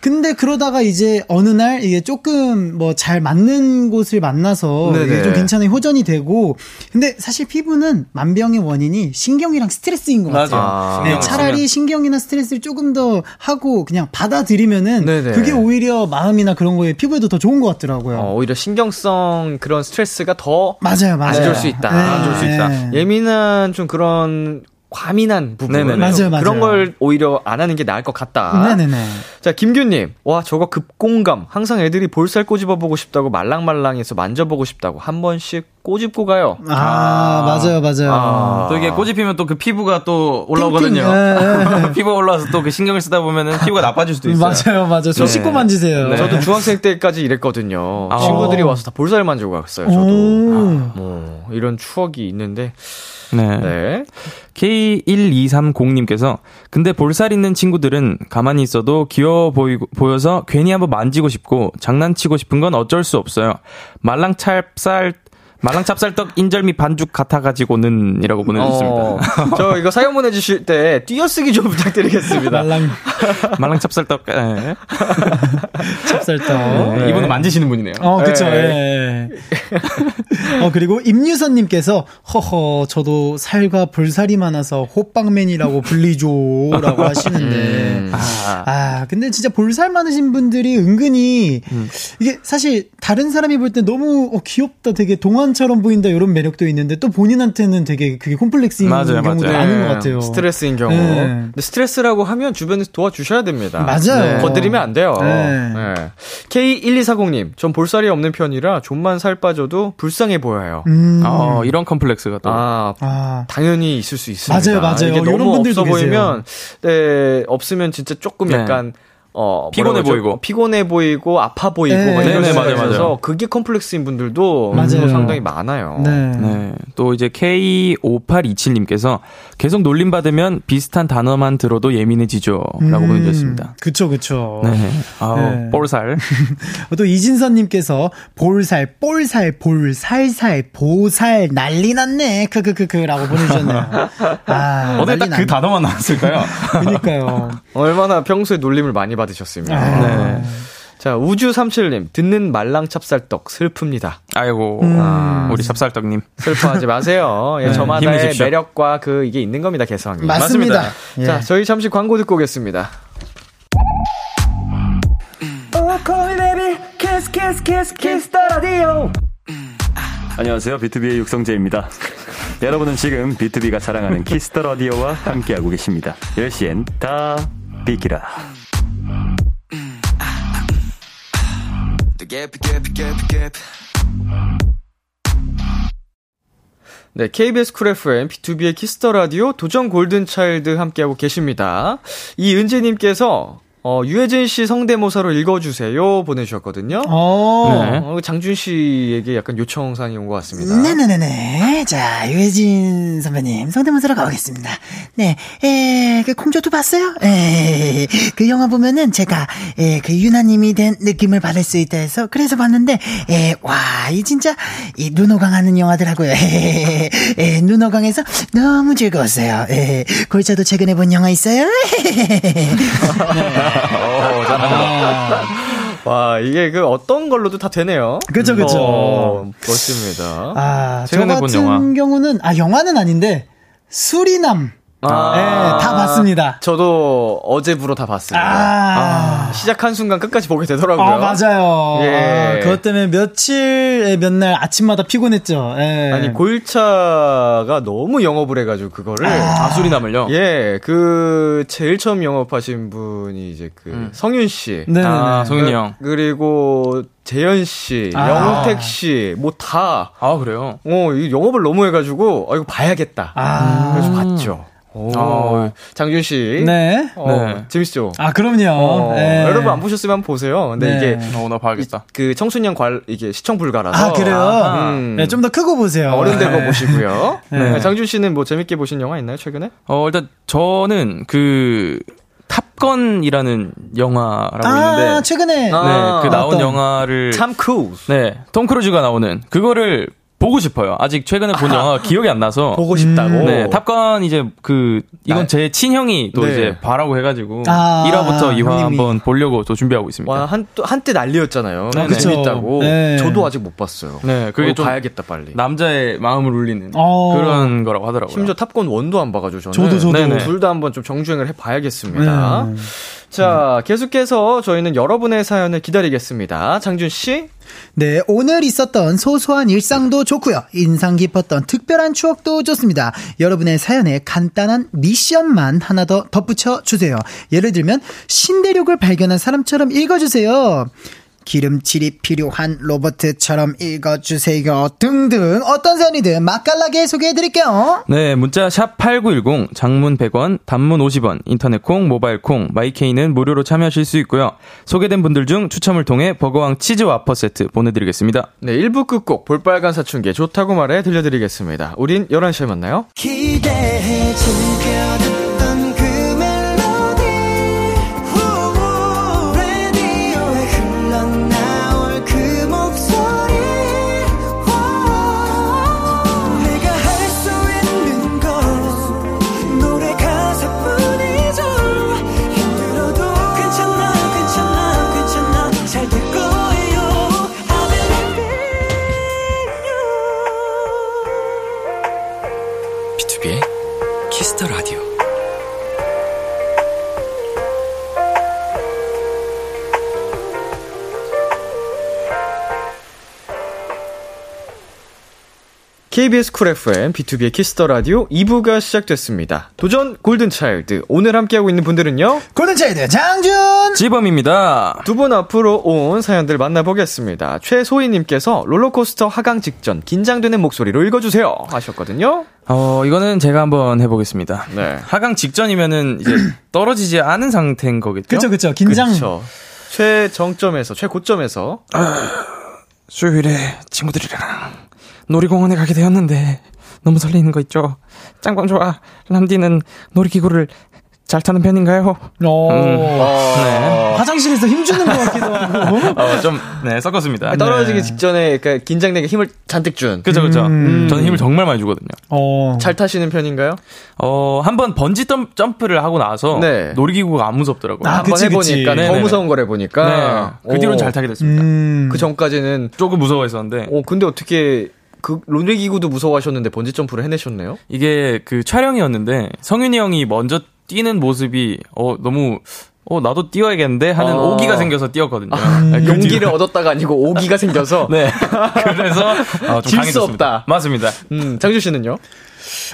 근데 그러다가 이제 어느 날 이게 조금 뭐 잘 맞는 곳을 만나서 네네. 이게 좀 괜찮은 호전이 되고 근데 사실 피부는 만병의 원인이 신경이랑 스트레스인 것 같아요. 아. 네, 차라리. 신경이나 스트레스를 조금 더 하고 그냥 받아들이면은 네네. 그게 오히려 마음이나 그런 거에 피부에도 더 좋은 것 같더라고요. 어, 오히려 신경성 그런 스트레스가 더 맞아요, 맞아요. 안 좋을 수 있다. 안 좋을 수 있다. 네. 예민한 좀 그런 과민한 부분 네네네. 맞아요, 맞아요. 그런 걸 오히려 안 하는 게 나을 것 같다. 네네네. 자, 김규님. 와, 저거 급공감. 항상 애들이 볼살 꼬집어 보고 싶다고 말랑말랑해서 만져보고 싶다고 한 번씩 꼬집고 가요. 아, 맞아요, 맞아요. 아. 또 이게 꼬집히면 또 그 피부가 또 올라오거든요. 예, 예. 피부가 올라와서 또 그 신경을 쓰다 보면은 피부가 나빠질 수도 있어요. 맞아요, 맞아요. 손 네. 씻고 만지세요. 네. 저도 중학생 때까지 이랬거든요. 아. 친구들이 와서 다 볼살 만지고 갔어요, 저도. 오. 뭐, 이런 추억이 있는데. 네. 네. K1230님께서 근데 볼살 있는 친구들은 가만히 있어도 귀여워 보이고, 보여서 괜히 한번 만지고 싶고 장난치고 싶은 건 어쩔 수 없어요. 말랑찹쌀 말랑 찹쌀떡 인절 미 반죽 같아가지고는 이라고 보내주셨습니다. 어, 저 이거 사연 보내주실 때 띄어쓰기 좀 부탁드리겠습니다. 말랑 말랑 찹쌀떡 예. 찹쌀떡. 네, 이분은 만지시는 분이네요. 어, 그쵸. 네. 예, 예. 어, 그리고 임유선님께서, 허허, 저도 살과 볼살이 많아서 호빵맨이라고 불리죠. 라고 하시는데. 음. 아, 아, 근데 진짜 볼살 많으신 분들이 은근히, 음. 이게 사실 다른 사람이 볼 때 너무 어, 귀엽다, 되게 동안 처럼 보인다, 이런 매력도 있는데 또 본인한테는 되게 그게 콤플렉스인 맞아요, 경우도 맞아요. 많은 네, 것 같아요. 스트레스인 경우. 네. 근데 스트레스라고 하면 주변에서 도와주셔야 됩니다. 맞아요. 네. 건드리면 안 돼요. 네. 네. K1240님, 전 볼살이 없는 편이라 좀만 살 빠져도 불쌍해 보여요. 음. 어, 이런 컴플렉스가 또. 아, 아. 당연히 있을 수 있습니다. 맞아요, 맞아요. 이게 이런 너무 분들도 없어 계세요. 보이면, 네, 없으면 진짜 조금 네. 약간, 어, 피곤해? 보이고. 피곤해 보이고, 아파 보이고, 네. 막 이런 네네, 수가 맞아요, 맞아요. 그게 컴플렉스인 분들도 맞아요. 또 상당히 많아요. 네. 네. 또 이제 K5827님께서 계속 놀림 받으면 비슷한 단어만 들어도 예민해지죠. 라고 보내주셨습니다. 그쵸, 그쵸. 네. 아 네. 볼살. 또 이진선님께서 볼살, 볼살, 볼살살, 보살 난리 났네. 크크크크라고 보내주셨네요. 아, 어디 난리 딱그 났네. 단어만 나왔을까요? 그니까요. 얼마나 평소에 놀림을 많이 받으셨으면. 아. 네. 자, 우주37님, 듣는 말랑 찹쌀떡 슬픕니다. 아이고. 음. 우리 찹쌀떡님. 슬퍼하지 마세요. 예, 네, 저마다의 힘내십시오. 매력과 그, 이게 있는 겁니다, 개성이. 맞습니다. 예. 자, 저희 잠시 광고 듣고 오겠습니다. 안녕하세요. 비투비의 육성재입니다. 여러분은 지금 비투비가 자랑하는 키스 더 라디오와 함께하고 계십니다. 10시엔 다 비키라. 네, KBS 쿨 FM, 비투비의 키스 더 라디오, 도전 골든 차일드 함께하고 계십니다. 이은재님께서, 어, 유해진 씨 성대모사로 읽어주세요. 보내주셨거든요. 어. 네. 어, 장준 씨에게 약간 요청사항이 온 것 같습니다. 네네네네. 자, 유해진 선배님, 성대모사로 가보겠습니다. 네, 에, 그 콩조도 봤어요? 에, 그 영화 보면은 제가, 에, 그 유나님이 된 느낌을 받을 수 있다 해서, 그래서 봤는데, 에, 와, 이 진짜, 이 눈호강 하는 영화더라고요. 에, 에, 눈호강에서 너무 즐거웠어요. 에, 골차도 최근에 본 영화 있어요? 어, 잘한다. 와, 이게 그 어떤 걸로도 다 되네요. 그쵸, 그쵸. 어, 멋집니다. 아, 저 최근에 본 같은 영화. 경우는, 아, 영화는 아닌데, 수리남. 아. 네, 다 봤습니다. 저도 어제부로 다 봤습니다. 아. 아, 시작한 순간 끝까지 보게 되더라고요. 아, 맞아요. 예. 아, 그것 때문에 며칠에 몇날 아침마다 피곤했죠. 예. 아니, 골차가 너무 영업을 해가지고, 그거를. 아, 수리남을요? 예, 그, 제일 처음 영업하신 분이 이제 그, 성윤 씨. 네네네. 아, 성윤이 형. 그리고, 재현 씨, 아. 영택 씨, 뭐 다, 아, 그래요? 어, 이 영업을 너무 해가지고, 아, 이거 봐야겠다. 아. 그래서 봤죠. 오, 아. 장준 씨. 네. 어, 네. 재밌죠? 아, 그럼요. 어, 예. 여러분 안 보셨으면 한번 보세요. 근데 네. 이게, 어, 나 봐야겠다. 그 청소년 관, 이게 시청 불가라서. 아, 그래요? 음. 네, 좀 더 크고 보세요. 어른들 거 네. 보시고요. 네. 네, 장준 씨는 뭐 재밌게 보신 영화 있나요, 최근에? 어, 일단 저는 그 탑건이라는 영화라고 아, 있는데 최근에. 아, 네, 그 나온 어떤- 영화를 탐 크루즈. 네, 톰 크루즈가 나오는 그거를 보고 싶어요. 아직 최근에 본 영화 가 기억이 안 나서. 보고 싶다고. 네, 탑건 이제 그 이건 나- 제 친형이 또 네. 이제 봐라고 해가지고 아, 1화부터 2화 형님이. 한번 보려고 또 준비하고 있습니다. 와, 한, 또 한때 난리였잖아요. 네, 네. 재밌다고. 네. 저도 아직 못 봤어요. 네, 그게 좀 봐야겠다, 빨리. 남자의 마음을 울리는 어. 그런 거라고 하더라고요. 심지어 탑건 one도 안 봐가지고 저는. 저도, 저도. 네네. 둘다 한번 좀 정주행을 해봐야겠습니다. 네. 자, 계속해서 저희는 여러분의 사연을 기다리겠습니다. 장준 씨? 네, 오늘 있었던 소소한 일상도 좋고요. 인상 깊었던 특별한 추억도 좋습니다. 여러분의 사연에 간단한 미션만 하나 더 덧붙여 주세요. 예를 들면 신대륙을 발견한 사람처럼 읽어 주세요. 기름칠이 필요한 로버트처럼 읽어주세요. 등등 어떤 사연이든 맛깔나게 소개해드릴게요. 네, 문자 샵 8910, 장문 100원, 단문 50원, 인터넷 콩, 모바일 콩, 마이케이는 무료로 참여하실 수 있고요. 소개된 분들 중 추첨을 통해 버거왕 치즈 와퍼 세트 보내드리겠습니다. 네, 1부 끝곡 볼빨간 사춘기 좋다고 말해 들려드리겠습니다. 우린 11시에 만나요. 기대해 즐겨 KBS 쿨 FM, 비투비의 키스 더 라디오 2부가 시작됐습니다. 도전 골든차일드. 오늘 함께하고 있는 분들은요? 골든차일드 장준! 지범입니다. 두 분 앞으로 온 사연들 만나보겠습니다. 최소희님께서 롤러코스터 하강 직전 긴장되는 목소리로 읽어주세요. 하셨거든요. 어, 이거는 제가 한번 해보겠습니다. 네. 하강 직전이면은 이제 떨어지지 않은 상태인 거겠죠? 그쵸, 그쵸. 긴장. 그쵸. 최정점에서, 최고점에서. 수요일에 친구들이랑 놀이공원에 가게 되었는데 너무 설레이는 거 있죠? 짱광 좋아. 람디는 놀이기구를 잘 타는 편인가요? 어. 네. 화장실에서 힘주는 것 같기도 하고. 어, 좀, 네, 섞었습니다. 떨어지기 네. 직전에 그러니까 긴장되게 힘을 잔뜩 준. 그죠, 그죠. 음. 저는 힘을 정말 많이 주거든요. 어. 잘 타시는 편인가요? 어, 한번 번지 점, 점프를 하고 나서 네. 놀이기구가 안 무섭더라고요. 아, 한번 그치, 그치. 해보니까 더 네네네. 무서운 걸 해보니까. 네. 그 뒤로는 오. 잘 타게 됐습니다. 음. 그 전까지는 조금 무서워했었는데 어 근데 어떻게 그 롤리기구도 무서워하셨는데 번지 점프를 해내셨네요? 이게 그 촬영이었는데 성윤이 형이 먼저 뛰는 모습이 어 너무 어 나도 뛰어야겠는데 하는 어. 오기가 생겨서 뛰었거든요. 아, 용기를 얻었다가 아니고 오기가 생겨서. 네. 그래서 어, 좀 질수. 없다. 맞습니다. 음, 장준 씨는요?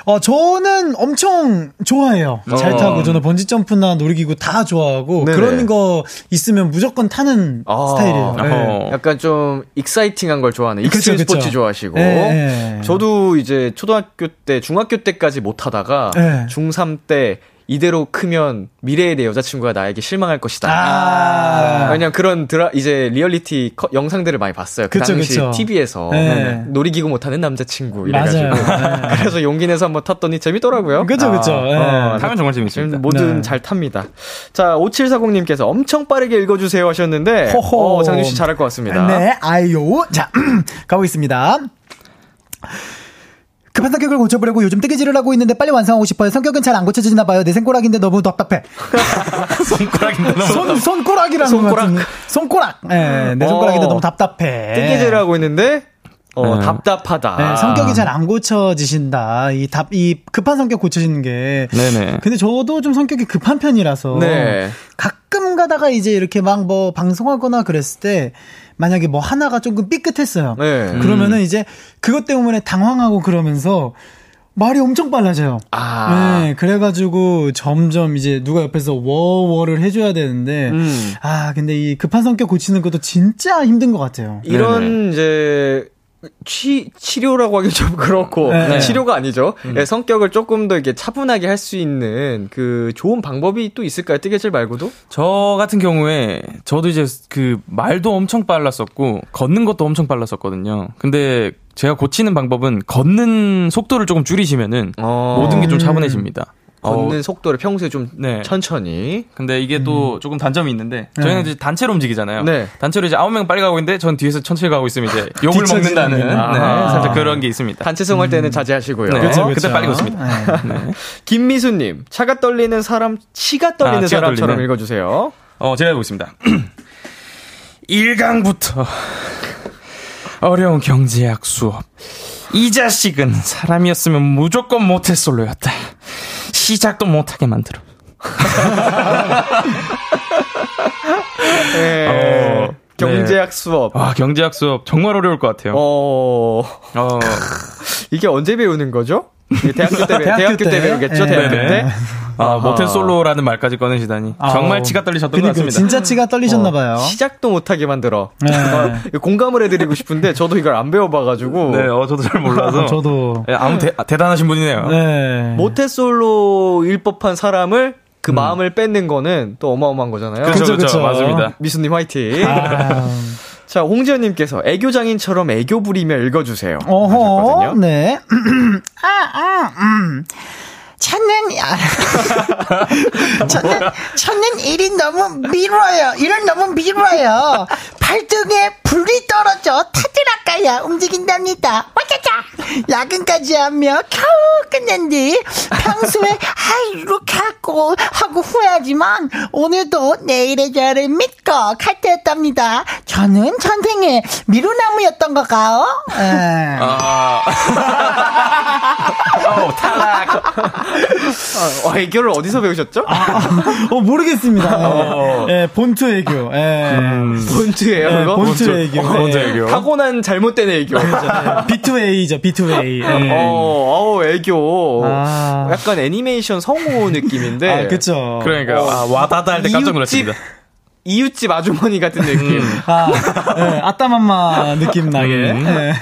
어, 저는 엄청 좋아해요. 잘 어. 타고. 저는 번지 점프나 놀이기구 다 좋아하고. 네네. 그런 거 있으면 무조건 타는 아. 스타일이에요. 네. 어. 약간 좀 exciting한 걸 좋아하는 extreme 그쵸. 스포츠 좋아하시고. 네. 저도 이제 초등학교 때, 중학교 때까지 못 하다가 네. 중3 때 이대로 크면 미래의 내 여자친구가 나에게 실망할 것이다. 아. 왜냐면 그런 드라 이제 리얼리티 컷- 영상들을 많이 봤어요. 그 그쵸, 당시 그쵸. TV에서 네. 놀이기구 못하는 남자친구 이래가지고 맞아요. 네. 그래서 용기 내서 한번 탔더니 재밌더라고요. 그쵸, 그쵸. 아, 예. 어, 타면 정말 재밌습니다. 뭐든 네. 잘 탑니다. 자, 5740님께서 엄청 빠르게 읽어주세요 하셨는데, 호호. 어, 장준 씨 잘할 것 같습니다. 네, 아유. 자, 가보겠습니다. 급한 성격을 고쳐보려고 요즘 뜨개질을 하고 있는데 빨리 완성하고 싶어요. 성격은 잘 안 고쳐지나 봐요. 내 생꼬락인데 너무 답답해. 손가락인데 너무 손, 손꼬락이라는 손꼬락. 손꼬락. 예, 내 손가락인데 어. 너무 답답해. 뜨개질을 하고 있는데, 어, 네. 답답하다. 네, 성격이 잘 안 고쳐지신다. 이 답, 이 급한 성격 고쳐지는 게. 네네. 근데 저도 좀 성격이 급한 편이라서. 네. 가끔 가다가 이제 이렇게 막 뭐 방송하거나 그랬을 때 만약에 뭐 하나가 조금 삐끗했어요. 네. 그러면은 이제 그것 때문에 당황하고 그러면서 말이 엄청 빨라져요. 아. 네, 그래가지고 점점 이제 누가 옆에서 워워를 해줘야 되는데, 음. 아, 근데 이 급한 성격 고치는 것도 진짜 힘든 것 같아요. 이런 이제 치, 치료라고 하기 좀 그렇고 네. 치료가 아니죠. 예, 성격을 조금 더 이렇게 차분하게 할 수 있는 그 좋은 방법이 또 있을까요? 뜨개질 말고도? 저 같은 경우에 저도 이제 그 말도 엄청 빨랐었고 걷는 것도 엄청 빨랐었거든요. 근데 제가 고치는 방법은 걷는 속도를 조금 줄이시면은 어. 모든 게 좀 차분해집니다. 걷는 어, 속도를 평소에 좀 네. 천천히. 근데 이게 또 조금 단점이 있는데 저희는 네. 이제 단체로 움직이잖아요. 네. 단체로 이제 아홉 명 빨리 가고 있는데 전 뒤에서 천천히 가고 있으면 이제 욕을. 먹는다는 네. 살짝 그런 게 있습니다. 단체성 할 때는 자제하시고요. 네. 그쵸, 그때 그쵸. 빨리 걷습니다. 네. 김미수님, 차가 떨리는 사람, 치가 떨리는 아, 치가 사람처럼 떨리는. 읽어주세요. 어, 제가 해보겠습니다. 1강부터 어려운 경제학 수업. 이 자식은 사람이었으면 무조건 모태솔로였다. 시작도 못하게 만들어. 네. 어, 경제학 수업. 와, 경제학 수업 정말 어려울 것 같아요. 어, 어, 이게 언제 배우는 거죠? 대학교 때, 대학교 대학교 때 때. 배우겠죠, 네. 대학교 네네. 때? 아, 아하. 모태 솔로라는 말까지 꺼내시다니. 아, 정말 치가 떨리셨던 것 그러니까 같습니다. 진짜 치가 떨리셨나 봐요. 시작도 못하게 만들어. 네. 어, 공감을 해드리고 싶은데 저도 이걸 안 배워봐가지고 네, 어, 저도 잘 몰라서. 저도. 예, 아무 대, 아, 대단하신 분이네요. 네. 모태 솔로일 법한 사람을 그 마음을 뺏는 거는 또 어마어마한 거잖아요. 그렇죠, 그쵸, 그렇죠. 그쵸. 맞습니다. 미수님 화이팅. 아, 자, 홍지연님께서 애교장인처럼 애교 부리며 읽어주세요. 어허, 하셨거든요. 네. 아, 아, 음. 찾는, 아. 찾는, 찾는 일이 너무 미뤄요. 일은 너무 미뤄요. 발등에 불이 떨어져 타들아까야 움직인답니다. 와짜짜! 야근까지 하며 겨우 끝낸 뒤 평소에 아 이렇게 하고 하고 후회하지만 오늘도 내일의 저를 믿고 칼퇴했답니다. 저는 전생에 미루나무였던 거가요? 예. 아, 어, 탈락. 아, 어, 애교를 어디서 배우셨죠? 어, 모르겠습니다. 예, 예, 본투 애교. 예. 본트예요, 예, 그거? 본투 애교. 본투 예. 애교. 타고난 잘못된 애교. B2A죠, B2A. 예. 어, 어, 애교. 아. 약간 애니메이션 성우 느낌인데. 아, 그쵸. 그러니까 아, 와다다 할 때 깜짝 놀랐습니다. 이웃집 아주머니 같은 느낌. 아, 예, 아따맘마 느낌 나게. 음. 예.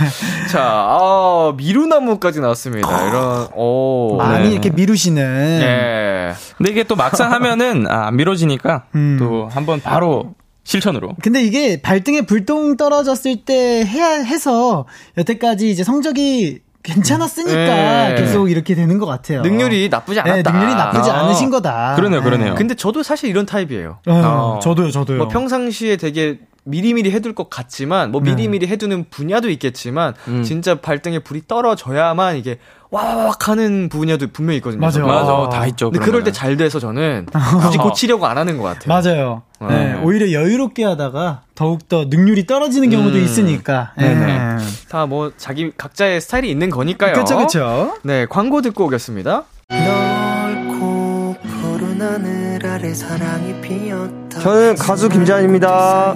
자, 아, 미루나무까지 나왔습니다. 이런, 오. 많이 네. 이렇게 미루시는. 예. 근데 이게 또 막상 하면은 아, 안 미뤄지니까 음. 또 한번 바로 실천으로. 근데 이게 발등에 불똥 떨어졌을 때 해야 해서 여태까지 이제 성적이 괜찮았으니까 네. 계속 이렇게 되는 것 같아요. 능률이 나쁘지 않았다. 네, 능률이 나쁘지 아. 않으신 거다. 그러네요, 그러네요. 네. 근데 저도 사실 이런 타입이에요. 어, 어. 저도요, 저도요. 뭐 평상시에 되게 미리미리 해둘 것 같지만 뭐 네. 미리미리 해두는 분야도 있겠지만 음. 진짜 발등에 불이 떨어져야만 이게 와와왁 하는 분야도 분명히 있거든요. 맞아요. 맞아, 아. 다 있죠. 근데 그럴 때. 잘 돼서 저는 굳이 고치려고 안 하는 것 같아요. 맞아요. 네, 네. 오히려 여유롭게 하다가 더욱더 능률이 떨어지는 경우도 음. 있으니까. 네네. 네. 다뭐 자기 각자의 스타일이 있는 거니까요. 그쵸, 그쵸. 네, 광고 듣고 오겠습니다. 넓고 푸른 하늘 아래 사랑이 피었다 저는 가수 김재환입니다.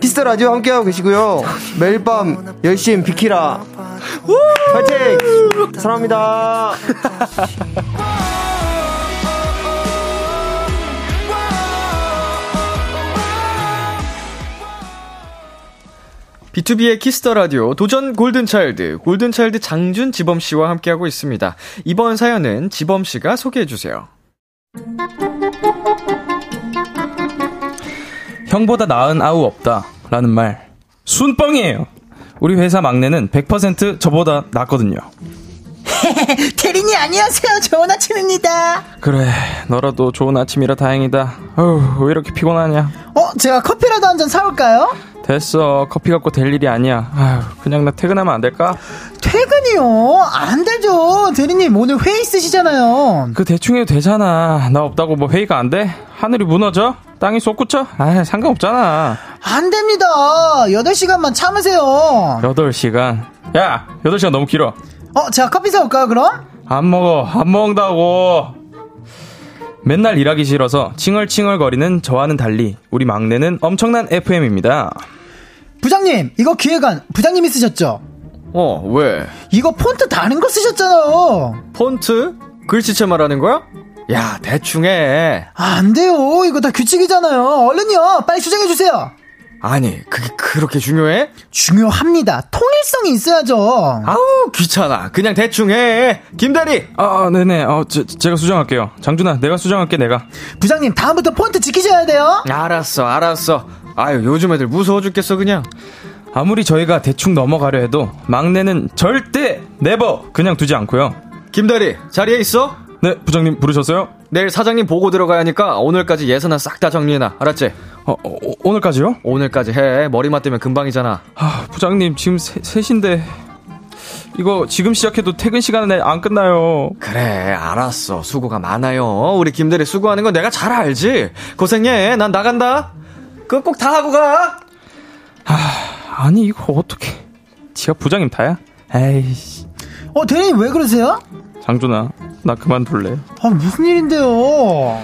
키스 더 라디오 함께하고 계시고요. 매일 밤 10시엔 비키라. 파이팅! 사랑합니다. 비투비의 키스 더 라디오 도전 골든차일드 골든차일드 장준 지범 씨와 함께하고 있습니다. 이번 사연은 지범 씨가 소개해 주세요. 형보다 나은 아우 없다. 라는 말. 순뻥이에요. 우리 회사 막내는 100% 저보다 낫거든요. 태린이 안녕하세요. 좋은 아침입니다. 그래, 너라도 좋은 아침이라 다행이다. 어휴, 왜 이렇게 피곤하냐? 어, 제가 커피라도 한 잔 사올까요? 됐어, 커피 갖고 될 일이 아니야. 아휴, 그냥 나 퇴근하면 안 될까? 퇴근이요? 안 되죠. 대리님, 오늘 회의 있으시잖아요. 그 대충 해도 되잖아. 나 없다고 뭐 회의가 안 돼? 하늘이 무너져? 땅이 솟구쳐? 아, 상관없잖아. 안 됩니다. 8시간만 참으세요. 8시간. 야, 8시간 너무 길어. 어, 제가 커피 사올까요, 그럼? 안 먹어, 안 먹는다고. 맨날 일하기 싫어서 칭얼칭얼거리는 저와는 달리 우리 막내는 엄청난 FM입니다. 부장님, 이거 기획안 부장님이 쓰셨죠? 어, 왜? 이거 폰트 다른 거 쓰셨잖아요. 폰트? 글씨체 말하는 거야? 야, 대충 해. 아, 안 돼요. 이거 다 규칙이잖아요. 얼른요. 빨리 수정해 주세요. 아니, 그게 그렇게 중요해? 중요합니다. 통일성이 있어야죠. 아우, 귀찮아. 그냥 대충 해. 김대리! 아, 아, 네네. 어, 제, 제가 수정할게요. 장준아, 내가 수정할게, 내가. 부장님, 다음부터 폰트 지키셔야 돼요. 알았어, 알았어. 아유, 요즘 애들 무서워 죽겠어, 그냥. 아무리 저희가 대충 넘어가려 해도 막내는 절대 네버 그냥 두지 않고요. 김대리, 자리에 있어? 네, 부장님 부르셨어요? 내일 사장님 보고 들어가야 하니까 오늘까지 예산은 싹 다 정리해놔. 알았지? 어, 어, 오늘까지요? 오늘까지 해. 머리 맞대면 금방이잖아. 아, 부장님 지금 세, 3시인데 이거 지금 시작해도 퇴근 시간에 안 끝나요. 그래, 알았어. 수고가 많아요. 우리 김대리 수고하는 건 내가 잘 알지? 고생해. 난 나간다. 그거 꼭 다 하고 가. 아니 이거 어떻게? 지가 부장님 다야? 에이씨. 어, 대리님 왜 그러세요? 장준아, 나 그만둘래. 아, 무슨 일인데요?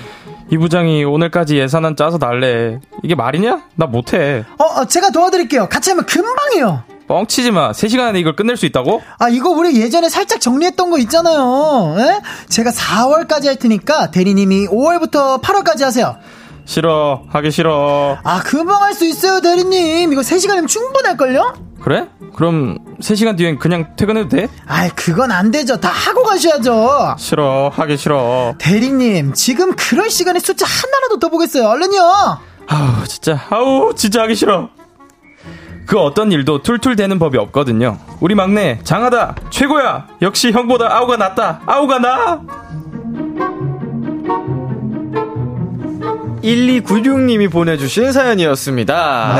이 부장이 오늘까지 예산안 짜서 달래. 이게 말이냐? 나 못해. 어, 어, 제가 도와드릴게요. 같이 하면 금방이요. 뻥치지 마. 3시간 안에 이걸 끝낼 수 있다고? 아, 이거 우리 예전에 살짝 정리했던 거 있잖아요. 에? 제가 4월까지 할 테니까 대리님이 5월부터 8월까지 하세요. 싫어. 하기 싫어. 아, 금방 할 수 있어요, 대리님. 이거 3시간이면 충분할걸요? 그래? 그럼 3시간 뒤엔 그냥 퇴근해도 돼? 아이, 그건 안 되죠. 다 하고 가셔야죠. 싫어. 하기 싫어. 대리님, 지금 그럴 시간에 숫자 하나라도 더 보겠어요. 얼른요. 아우, 진짜. 아우, 진짜 하기 싫어. 그 어떤 일도 툴툴 되는 법이 없거든요. 우리 막내, 장하다. 최고야. 역시 형보다 아우가 낫다. 아우가 나. 1296님이 보내주신 사연이었습니다.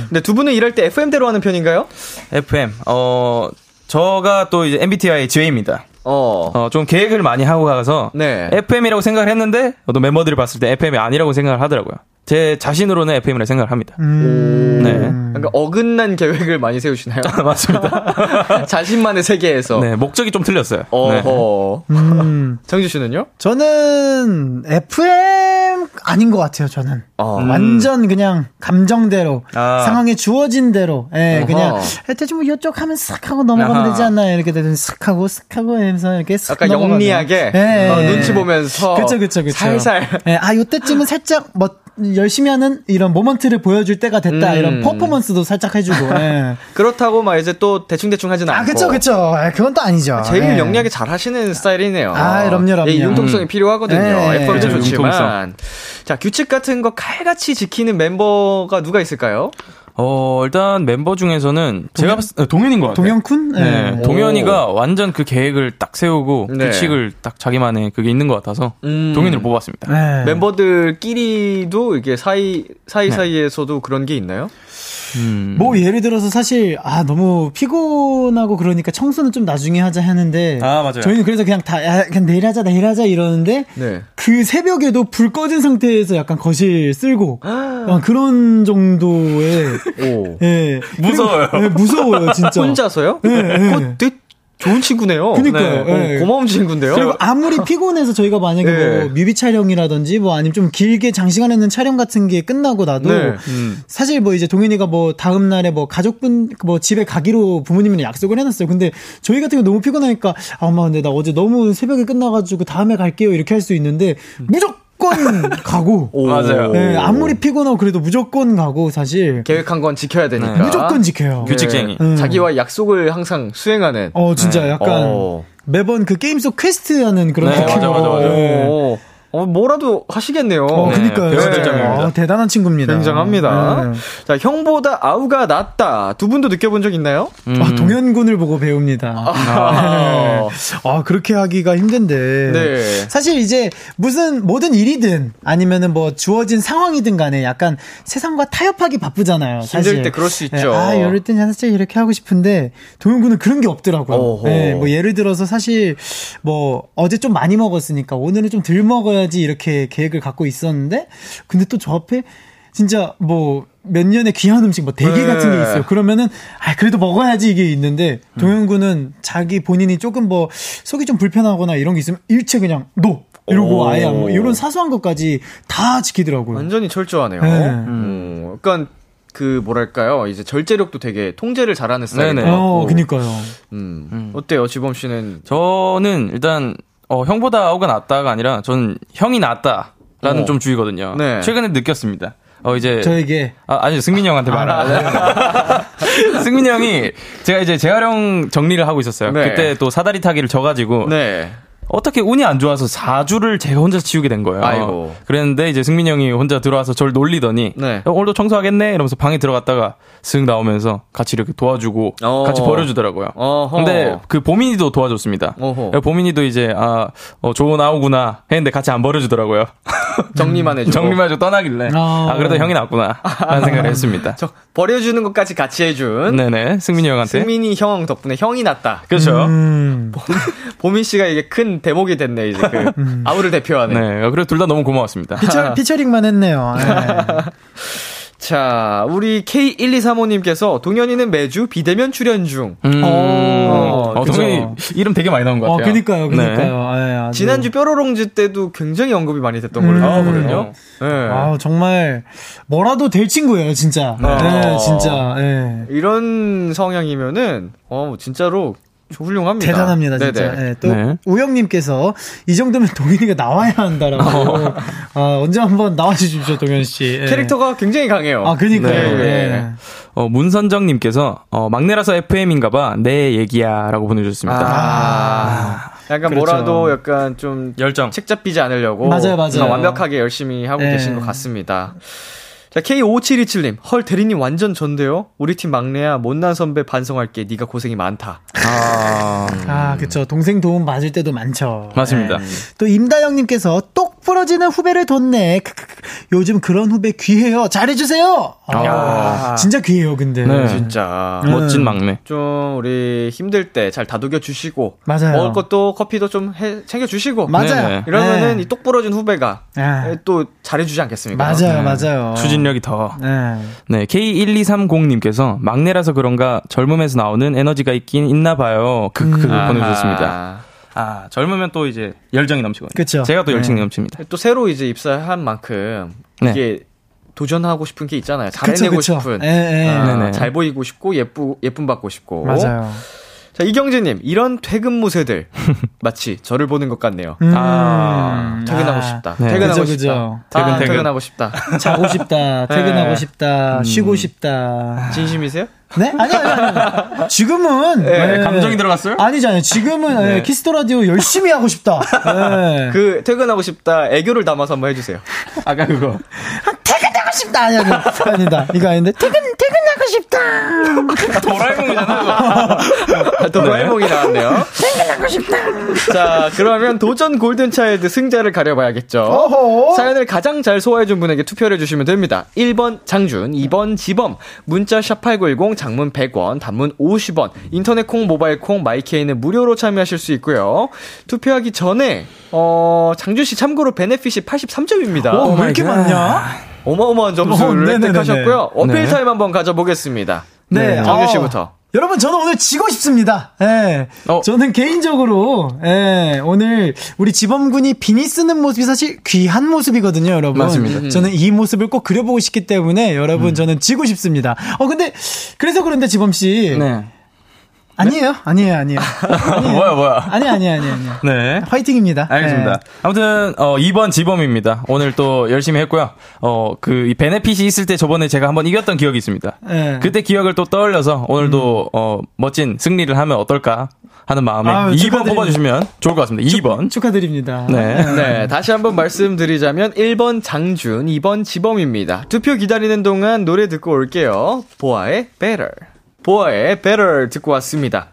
네. 근데 두 분은 일할 때 FM대로 하는 편인가요? FM. 어, 저가 또 이제 MBTI J입니다. 어. 어, 좀 계획을 많이 하고 가서 네. FM이라고 생각을 했는데 또 멤버들이 봤을 때 FM이 아니라고 생각을 하더라고요. 제 자신으로는 FM이라 생각을 합니다. 음. 네. 그러니까 어긋난 계획을 많이 세우시나요? 맞습니다. 자신만의 세계에서. 네, 목적이 좀 틀렸어요. 네. 어허. 음. 정주 씨는요? 저는 FM 아닌 것 같아요. 저는 어. 완전 그냥 감정대로 아. 상황에 주어진 대로, 예, 어허. 그냥 대충 뭐 이쪽 하면 쓱 하고 넘어가면 아하. 되지 않나요? 이렇게 되면 쓱 하고 쓱 하고 하면서 이렇게 쓱 약간 넘어가면. 영리하게 예, 어, 예. 눈치 보면서 그쵸, 그쵸, 그쵸. 살살. 예, 아, 요때쯤은 살짝 뭐 열심히 하는 이런 모먼트를 보여줄 때가 됐다. 음. 이런 퍼포먼스도 살짝 해주고. 예. 그렇다고 막 이제 또 대충 대충 하진 않고. 아, 그쵸, 그쵸. 아, 그건 또 아니죠. 제일 예. 영리하게 잘 하시는 스타일이네요. 아, 그럼요, 그럼요. 예, 융통성이 필요하거든요. 네. FM도 그렇죠, 좋지만. 융통성. 자, 규칙 같은 거 칼같이 지키는 멤버가 누가 있을까요? 어, 일단 member 중에서는 제가 봤을 때 동현인 것 같아요. 동현쿤? 네, 예. 동현이가 완전 그 계획을 딱 세우고 네. 규칙을 딱 자기만의 그게 있는 것 같아서 음. 동현이를 뽑았습니다. 네. 멤버들끼리도 이게 사이, 사이 사이에서도 그런 게 있나요? 음. 뭐 예를 들어서 사실 아 너무 피곤하고 그러니까 청소는 좀 나중에 하자 하는데 아, 맞아요. 저희는 그래서 그냥 다 야, 그냥 내일 하자 내일 하자 이러는데 네. 그 새벽에도 불 꺼진 상태에서 약간 거실 쓸고 아, 그런 정도의 오. 예 무서워요. 예, 무서워요 진짜 혼자서요? 네, 네. 그거 되게 좋은 친구네요. 그니까요. 네. 예. 어, 고마운 친구인데요. 그리고 아무리 피곤해서 저희가 만약에 네. 뭐 뮤비 촬영이라든지 뭐 아니면 좀 길게 장시간 했는 촬영 같은 게 끝나고 나도 네. 사실 뭐 이제 동현이가 뭐 다음 날에 뭐 가족분 뭐 집에 가기로 부모님이랑 약속을 해놨어요. 근데 저희 같은 경우 너무 피곤하니까 아 엄마 근데 나 어제 너무 새벽에 끝나가지고 다음에 갈게요 이렇게 할 수 있는데 무조건 가고 오. 맞아요. 네, 아무리 피곤하고 그래도 무조건 가고 사실 계획한 건 지켜야 되니까. 네. 무조건 지켜요. 규칙쟁이. 음. 자기와 약속을 항상 수행하는. 어 진짜 약간 어. 매번 그 게임 속 퀘스트 하는 그런 네, 느낌. 맞아, 맞아, 맞아. 네. 어, 어, 뭐라도 하시겠네요. 어, 네, 그니까요. 진짜. 점입니다. 어, 대단한 친구입니다. 굉장합니다. 네. 자, 형보다 아우가 낫다. 두 분도 느껴본 적 있나요? 아, 동현군을 보고 배웁니다. 아. 아, 그렇게 하기가 힘든데. 네. 사실 이제 무슨 모든 일이든 아니면은 뭐 주어진 상황이든 간에 약간 세상과 타협하기 바쁘잖아요. 사실. 힘들 때 그럴 수 네, 있죠. 아, 이럴 땐 살짝 이렇게 하고 싶은데 동현군은 그런 게 없더라고요. 네, 뭐 예를 들어서 사실 뭐 어제 좀 많이 먹었으니까 오늘은 좀 덜 먹어야 지 이렇게 계획을 갖고 있었는데 근데 또 저 앞에 진짜 뭐 몇 년의 귀한 음식 뭐 대게 네. 같은 게 있어요. 그러면은 아 그래도 먹어야지 이게 있는데 음. 동현군은 자기 본인이 조금 뭐 속이 좀 불편하거나 이런 게 있으면 일체 그냥 노 이러고 오. 아예 안 먹. 이런 사소한 것까지 다 지키더라고요. 완전히 철저하네요. 네. 음, 약간 그 뭐랄까요? 이제 절제력도 되게 통제를 잘하는 같고. 어, 그니까요. 음. 어때요, 지범 씨는? 저는 일단 어, 형보다 아우가 낫다가 아니라 저는 형이 낫다라는 어. 좀 주의거든요. 네. 최근에 느꼈습니다. 어 이제 저에게 아, 아니, 승민이 형한테 말아. 승민이 형이, 제가 이제 재활용 정리를 하고 있었어요. 네. 그때 또 사다리 타기를 져가지고, 네. 어떻게 운이 안 좋아서 4주를 제가 혼자 치우게 된 거예요. 아이고. 그랬는데 이제 승민이 형이 혼자 들어와서 저를 놀리더니, 네. 어, 오늘도 청소하겠네? 이러면서 방에 들어갔다가 슥 나오면서 같이 이렇게 도와주고, 어. 같이 버려주더라고요. 어허. 근데 그 보민이도 도와줬습니다. 어허. 보민이도 이제, 아, 어, 좋은 아우구나 했는데 같이 안 버려주더라고요. 정리만 해주고. 정리만 해주고 떠나길래, 어. 아, 그래도 형이 낫구나. 라는 생각을 했습니다. 저 버려주는 것까지 같이 해준. 네네. 승민이 형한테. 승민이 형 덕분에 형이 낫다. 그렇죠. 음. 보민 씨가 이게 큰 대목이 됐네, 이제 그, 아우를 대표하는. 네. 그래서 둘다 너무 고마웠습니다. 피처, 피처링만 했네요. 네. 자, 우리 K1235님께서 동현이는 매주 비대면 출연 중. 음. 어, 어. 동현이 이름 되게 많이 나온 것 어, 같아요. 그니까요, 네. 그니까요. 예, 아주. 지난주 뾰로롱즈 때도 굉장히 언급이 많이 됐던 걸로 음. 알거든요. 네. 아 정말 뭐라도 될 친구예요, 진짜. 네. 네, 진짜. 예. 이런 성향이면은, 어, 진짜로 훌륭합니다. 대단합니다, 진짜. 네네. 예, 또 네. 우영님께서 이 정도면 동현이가 나와야 한다라고. 어. 아, 언제 한번 나와주십시오, 동현 씨. 예. 캐릭터가 굉장히 강해요. 아, 그니까요. 네. 예. 어, 문선정님께서, 어, 막내라서 FM인가봐. 내 얘기야. 라고 보내주셨습니다. 아, 약간 그렇죠. 뭐라도 약간 좀 열정. 책 잡히지 않으려고 맞아요, 맞아요. 어, 완벽하게 열심히 하고 네. 계신 것 같습니다. 자, K5727님, 헐, 대리님 완전 전데요? 우리 팀 막내야, 못난 선배 반성할게. 네가 고생이 많다. 아, 아, 그쵸. 동생 도움 맞을 때도 많죠. 맞습니다. 예. 또 임다영님께서 똑 부러지는 후배를 뒀네. 요즘 그런 후배 귀해요. 잘해주세요. 아, 진짜 귀해요, 근데. 네. 진짜. 음. 멋진 막내. 좀 우리 힘들 때 잘 다독여 주시고 맞아요. 먹을 것도 커피도 좀 해, 챙겨 주시고 맞아요. 네네. 이러면은 네. 이똑 부러진 후배가 네. 또 잘해주지 않겠습니까? 맞아요, 맞아요. 추진력이 더. 네. 네, K1230님께서 막내라서 그런가 젊음에서 나오는 에너지가 있긴 있나 봐요. 크크 아하. 보내주셨습니다. 아, 젊으면 또 이제 열정이 넘치거든요. 그쵸. 제가 또 열정이 네. 넘칩니다. 또 새로 이제 입사한 만큼 네. 이게 도전하고 싶은 게 있잖아요. 잘해내고. 싶은, 예, 예. 아, 네네. 잘 보이고 싶고 예쁘 예쁨 받고 싶고. 맞아요. 자 이경재님 이런 퇴근 무새들 마치 저를 보는 것 같네요. 음. 아, 퇴근하고 아, 싶다. 네. 퇴근하고 그죠, 싶다. 그죠. 퇴근, 아, 퇴근. 퇴근하고 싶다. 자고 싶다, 퇴근하고 네. 싶다, 쉬고 싶다. 진심이세요? 네? 아니, 아니, 아니. 지금은. 네, 네. 감정이 들어갔어요? 아니잖아요. 지금은 네, 키스 더 라디오 열심히 하고 싶다. 네. 그 퇴근하고 싶다 애교를 담아서 한번 해주세요. 아까 그거. 퇴근하고 싶다. 아니야, 그, 아니다. 이거 아닌데. 퇴근, 퇴근 하고 싶다. 도라에몽이잖아. 도라에몽이 나왔네요. 퇴근하고 싶다. 자, 그러면 도전 골든차일드 승자를 가려봐야겠죠. 어허. 사연을 가장 잘 소화해준 분에게 투표를 해주시면 됩니다. 1번 장준, 2번 지범, 문자 샵8910, 장문 100원, 단문 50원, 인터넷 콩, 모바일 콩, 마이케이는 무료로 참여하실 수 있고요. 투표하기 전에, 어, 장준씨 참고로 benefit이 83점입니다. 어, 왜 이렇게 많냐? 어마어마한 점수를 어, 네네네네. 획득하셨고요. 어필 네. 타임 한번 가져보겠습니다. 네. 장준씨부터. 어, 여러분, 저는 오늘 지고 싶습니다. 예. 어. 저는 개인적으로, 예, 오늘 우리 지범군이 비니 쓰는 모습이 사실 귀한 모습이거든요, 여러분. 맞습니다. 저는 이 모습을 꼭 그려보고 싶기 때문에 여러분, 저는 지고 싶습니다. 어, 근데, 그래서 그런데 지범 씨. 네. 아니에요? 아니에요, 아니에요. 아니에요. 뭐야, 뭐야. 아니, 아니, 아니, 아니. 네. 화이팅입니다. 알겠습니다. 예. 아무튼 어 2번 지범입니다. 오늘 또 열심히 했고요. 어그 베네핏이 있을 때 저번에 제가 한번 이겼던 기억이 있습니다. 예. 그때 기억을 또 떠올려서 오늘도 어 멋진 승리를 하면 어떨까 하는 마음에 아유, 2번 축하드립니다. 뽑아주시면 좋을 것 같습니다. 2번. 축 하드립니다. 네. 네, 다시 한번 말씀드리자면 1번 장준, 2번 지범입니다. 투표 기다리는 동안 노래 듣고 올게요. 보아의 Better. 보아의 Better 듣고 왔습니다.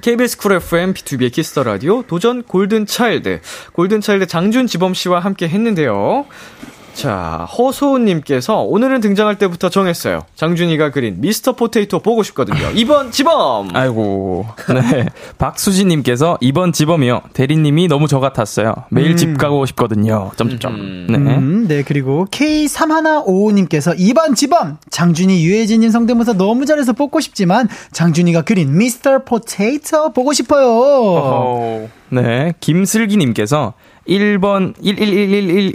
KBS 쿨 FM B2B의 키스터 라디오 도전 골든 차일드. 골든 차일드 장준 지범 씨와 함께 했는데요. 자, 허소님께서 오늘은 등장할 때부터 정했어요. 장준이가 그린 Mr. Potato 보고 싶거든요. 2번 지범! 아이고. 네. 박수진님께서 이번 지범이요. 대리님이 너무 저 같았어요. 매일 집 가고 싶거든요. 점점점. 네. 음, 네, 그리고 K3155님께서 2번 지범! 장준이 유해진님 성대모사 너무 잘해서 뽑고 싶지만, 장준이가 그린 Mr. Potato 보고 싶어요. 어, 네. 김슬기님께서 1번 11111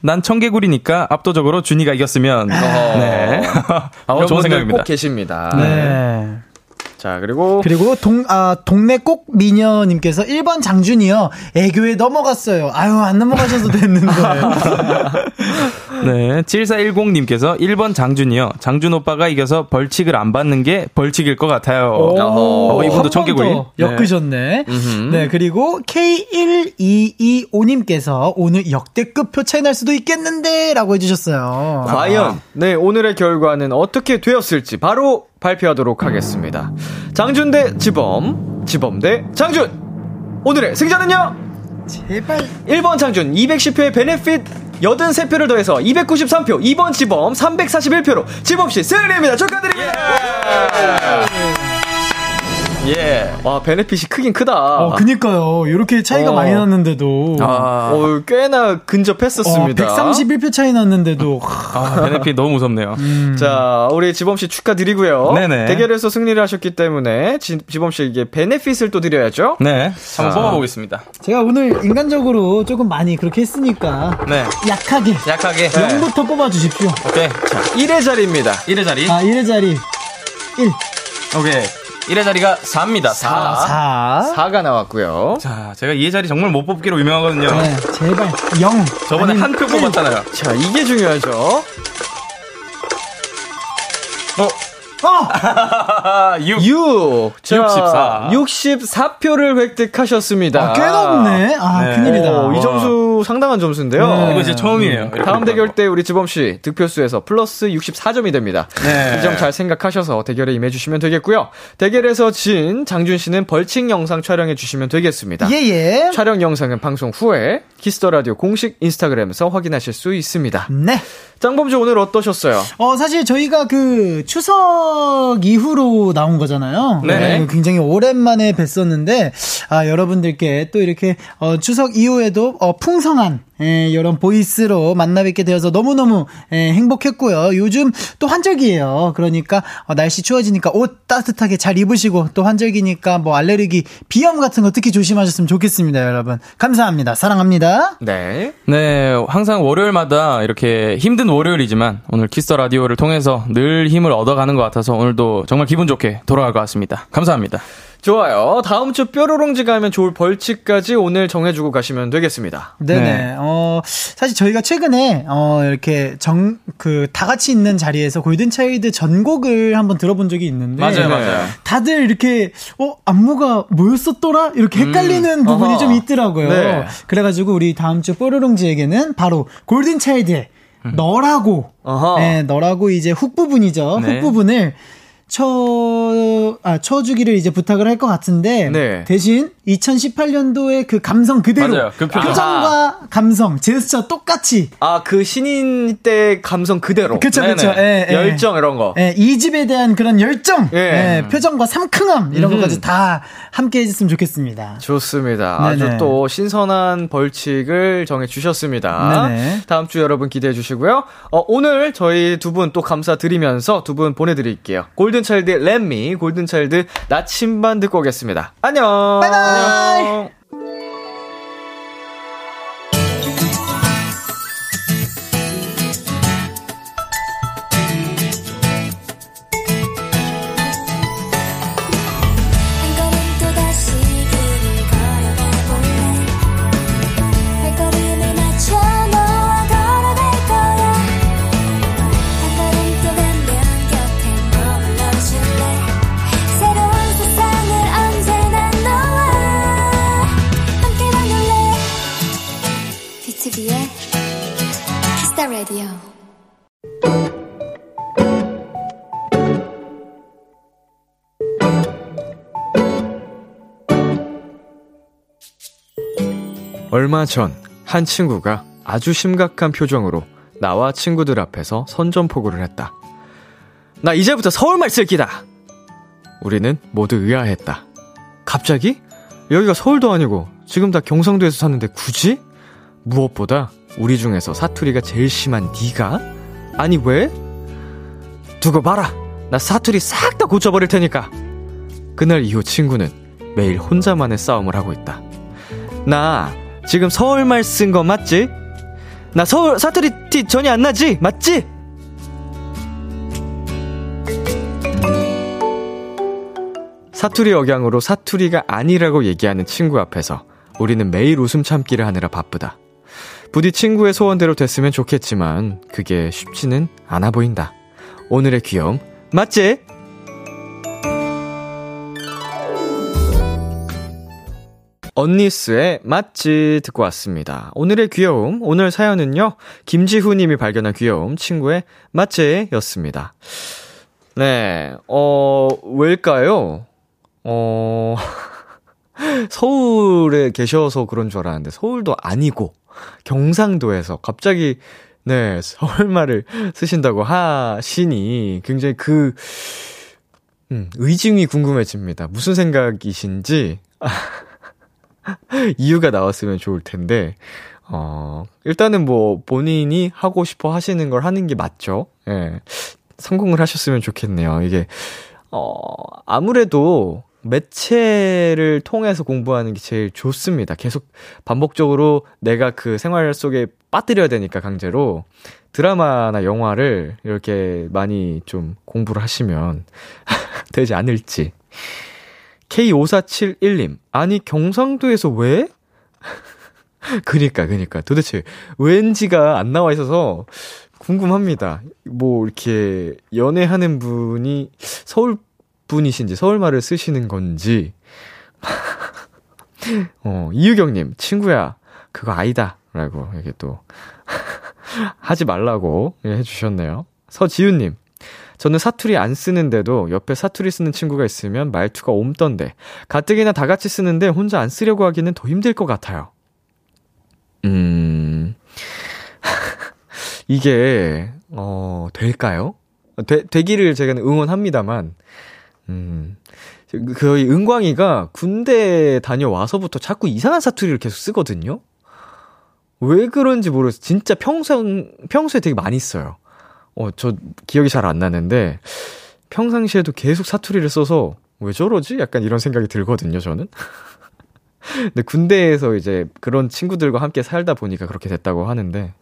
난 청개구리니까 압도적으로 준이가 이겼으면 네. 아, 이런 좋은 생각입니다. 꼭 계십니다. 네. 자, 그리고 그리고 동, 아, 동네 꼭 미녀 님께서 1번 장준이요. 애교에 넘어갔어요. 아유, 안 넘어가셔도 됐는데. 네. 7410 님께서 1번 장준이요. 장준 오빠가 이겨서 벌칙을 안 받는 게 벌칙일 것 같아요. 어, 이분도 청개구리. 더 엮으셨네. 네. 그리고 K1225 님께서 오늘 역대급 표 차이 날 수도 있겠는데 라고 해 주셨어요. 과연 네 오늘의 결과는 어떻게 되었을지 바로 발표하도록 하겠습니다. 장준 대 지범, 지범 대 장준. 오늘의 승자는요. 제발. 1번 장준 210표의 베네핏 83표를 더해서 293표, 2번 지범 341표로 지범씨 승리입니다. 축하드립니다. 예. 와 베네핏이 크긴 크다. 어, 그니까요. 이렇게 차이가 어. 많이 났는데도. 아, 어, 꽤나 근접했었습니다. 어, 131표 차이 났는데도. 아, 베네핏 너무 무섭네요. 자, 우리 지범 씨 축하드리고요. 네네. 대결에서 승리를 하셨기 때문에 지, 지범 씨에게 베네핏을 또 드려야죠. 네. 한번 뽑아보겠습니다. 제가 오늘 인간적으로 조금 많이 그렇게 했으니까. 네. 약하게. 약하게. 0부터 뽑아주십시오. 오케이. 자, 1의 자리입니다. 1의 자리. 아, 1의 자리. 1. 오케이. 1의 자리가 4입니다. 4. 4. 4가 나왔고요. 자, 제가 2의 자리 정말 못 뽑기로 유명하거든요. 네, 제발. 0. 저번에 한 표 뽑았잖아요. 자, 이게 중요하죠. 어, 어! 6. 6. 64. 64표를 획득하셨습니다. 아, 꽤 높네. 아, 네. 큰일이다. 어, 이 점수 상당한 점수인데요. 네. 이거 제 처음이에요. 다음 대결 때 우리 지범 씨 득표수에서 플러스 64점이 됩니다. 네. 이점 잘 생각하셔서 대결에 임해주시면 되겠고요. 대결에서 진 장준 씨는 벌칙 영상 촬영해 주시면 되겠습니다. 예예. 촬영 영상은 방송 후에 Kiss the Radio 공식 인스타그램에서 확인하실 수 있습니다. 네. 짱범주 오늘 어떠셨어요? 어, 사실 저희가 그 추석 이후로 나온 거잖아요. 네. 굉장히 오랜만에 뵀었는데, 아, 여러분들께 또 이렇게, 어, 추석 이후에도, 어, 풍성 한, 예, 이런 voice로 만나 뵙게 되어서 너무너무, 예, 행복했고요. 요즘 또 환절기예요. 그러니까, 어, 날씨 추워지니까 옷 따뜻하게 잘 입으시고, 또 환절기니까 뭐 알레르기, 비염 같은 거 특히 조심하셨으면 좋겠습니다, 여러분. 감사합니다. 사랑합니다. 네. 네, 항상 월요일마다 이렇게 힘든 월요일이지만 오늘 Kiss the Radio를 통해서 늘 힘을 얻어가는 것 같아서 오늘도 정말 기분 좋게 돌아갈 것 같습니다. 감사합니다. 좋아요. 다음 주 뾰로롱즈가 하면 좋을 벌칙까지 오늘 정해주고 가시면 되겠습니다. 네네. 네. 어, 사실 저희가 최근에, 어, 이렇게 정, 그, 다 같이 있는 자리에서 골든차일드 전곡을 한번 들어본 적이 있는데. 맞아요, 네. 맞아요. 다들 이렇게, 어, 안무가 뭐였었더라? 이렇게 헷갈리는 부분이 어허. 좀 있더라고요. 네. 그래가지고 우리 다음 주 뽀로롱지에게는 바로 골든차일드의 너라고, 어허. 네, 너라고 이제 훅 부분이죠. 네. 훅 부분을 쳐, 아, 쳐주기를 이제 부탁을 할 것 같은데. 네. 대신 2018년도의 그 감성 그대로. 맞아요. 그 표정. 표정 과 감성, 제스처 똑같이. 아, 그 신인 때 감성 그대로. 그쵸, 네네. 그쵸. 예, 예. 열정 이런 거. 예, 이 집에 대한 그런 열정, 예. 예, 표정과 삼큼함, 이런 음. 것까지 다 함께 해줬으면 좋겠습니다. 좋습니다. 네네. 아주 또 신선한 벌칙을 정해 주셨습니다. 네네. 다음 주 여러분 기대해 주시고요. 어, 오늘 저희 두 분 또 감사드리면서 두 분 보내드릴게요. 골든 차일드 렛미, 골든차일드 나침반 듣고 오겠습니다. 안녕. 바이바이. 안녕. 얼마 전 한 친구가 아주 심각한 표정으로 나와 친구들 앞에서 선전포고를 했다. 나 이제부터 서울말 쓸 기다! 우리는 모두 의아했다. 갑자기? 여기가 서울도 아니고 지금 다 경상도에서 사는데 굳이? 무엇보다 우리 중에서 사투리가 제일 심한 네가? 아니 왜? 두고 봐라! 나 사투리 싹 다 고쳐버릴 테니까! 그날 이후 친구는 매일 혼자만의 싸움을 하고 있다. 나 지금 서울말 쓴 거 맞지? 나 서울 사투리 티 전혀 안 나지? 맞지? 사투리 억양으로 사투리가 아니라고 얘기하는 친구 앞에서 우리는 매일 웃음 참기를 하느라 바쁘다. 부디 친구의 소원대로 됐으면 좋겠지만 그게 쉽지는 않아 보인다. 오늘의 귀여움 맞지? 언니스의 맞지 듣고 왔습니다. 오늘의 귀여움, 오늘 사연은요, 김지후 님이 발견한 귀여움, 친구의 맞지였습니다. 네, 어, 왜일까요? 어, 서울에 계셔서 그런 줄 알았는데, 서울도 아니고, 경상도에서 갑자기, 네, 서울말을 쓰신다고 하시니, 굉장히 그, 음, 의증이 궁금해집니다. 무슨 생각이신지, 이유가 나왔으면 좋을 텐데, 어, 일단은 뭐, 본인이 하고 싶어 하시는 걸 하는 게 맞죠? 예. 성공을 하셨으면 좋겠네요. 이게, 어, 아무래도 매체를 통해서 공부하는 게 제일 좋습니다. 계속 반복적으로 내가 그 생활 속에 빠뜨려야 되니까 강제로 드라마나 영화를 이렇게 많이 좀 공부를 하시면 되지 않을지. K5471님, 아니, 경상도에서 왜? 그니까, 그니까. 도대체 왠지가 안 나와 있어서 궁금합니다. 뭐, 이렇게 연애하는 분이 서울 분이신지, 서울 말을 쓰시는 건지. 어, 이유경님, 친구야, 그거 아니다. 라고 이게 또 하지 말라고 예, 해주셨네요. 서지윤님. 저는 사투리 안 쓰는데도 옆에 사투리 쓰는 친구가 있으면 말투가 옴던데 가뜩이나 다 같이 쓰는데 혼자 안 쓰려고 하기는 더 힘들 것 같아요. 음, 이게, 어, 될까요? 되, 되기를 제가 응원합니다만, 음, 거의 은광이가 군대 다녀와서부터 자꾸 이상한 사투리를 계속 쓰거든요? 왜 그런지 모르겠어요. 진짜 평생, 평소에 되게 많이 써요. 어, 저 기억이 잘 안 나는데, 평상시에도 계속 사투리를 써서, 왜 저러지? 약간 이런 생각이 들거든요, 저는. 근데 군대에서 이제 그런 친구들과 함께 살다 보니까 그렇게 됐다고 하는데,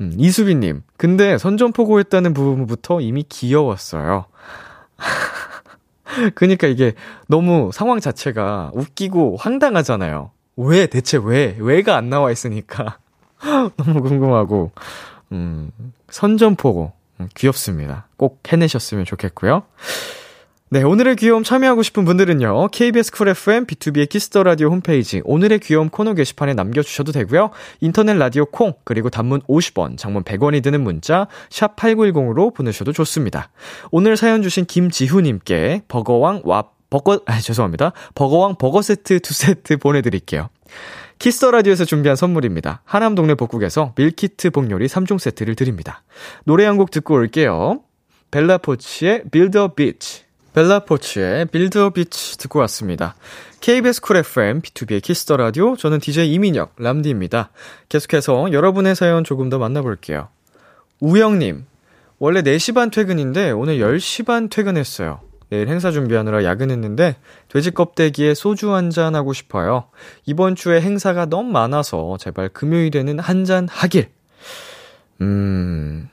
음, 이수빈님. 근데 선전포고 했다는 부분부터 이미 귀여웠어요. 그니까 이게 너무 상황 자체가 웃기고 황당하잖아요. 왜, 대체 왜, 왜가 안 나와 있으니까. 너무 궁금하고, 음, 선전포고. 음, 귀엽습니다. 꼭 해내셨으면 좋겠고요. 네, 오늘의 귀여움 참여하고 싶은 분들은요, KBS 쿨 FM, B2B의 키스터 라디오 홈페이지, 오늘의 귀여움 코너 게시판에 남겨 주셔도 되고요, 인터넷 라디오 콩, 그리고 단문 50원, 장문 100원이 드는 문자, 샵 8910으로 보내셔도 좋습니다. 오늘 사연 주신 김지후님께 버거왕 와, 버거, 아, 죄송합니다. 버거왕 버거 세트 두 세트 보내 드릴게요. Kiss the Radio에서 준비한 선물입니다. 하남 동네 복국에서 밀키트 복요리 3종 세트를 드립니다. 노래 한 곡 듣고 올게요. 벨라포치의 Build a Beach. 벨라포츠의 빌드어 비치 듣고 왔습니다. KBS 쿨 FM, B2B의 키스터 라디오, 저는 DJ 이민혁, 람디입니다. 계속해서 여러분의 사연 조금 더 만나볼게요. 우영님, 원래 4시 반 퇴근인데 오늘 10시 반 퇴근했어요. 내일 행사 준비하느라 야근했는데 돼지 껍데기에 소주 한 잔 하고 싶어요. 이번 주에 행사가 너무 많아서 제발 금요일에는 한 잔 하길. 음,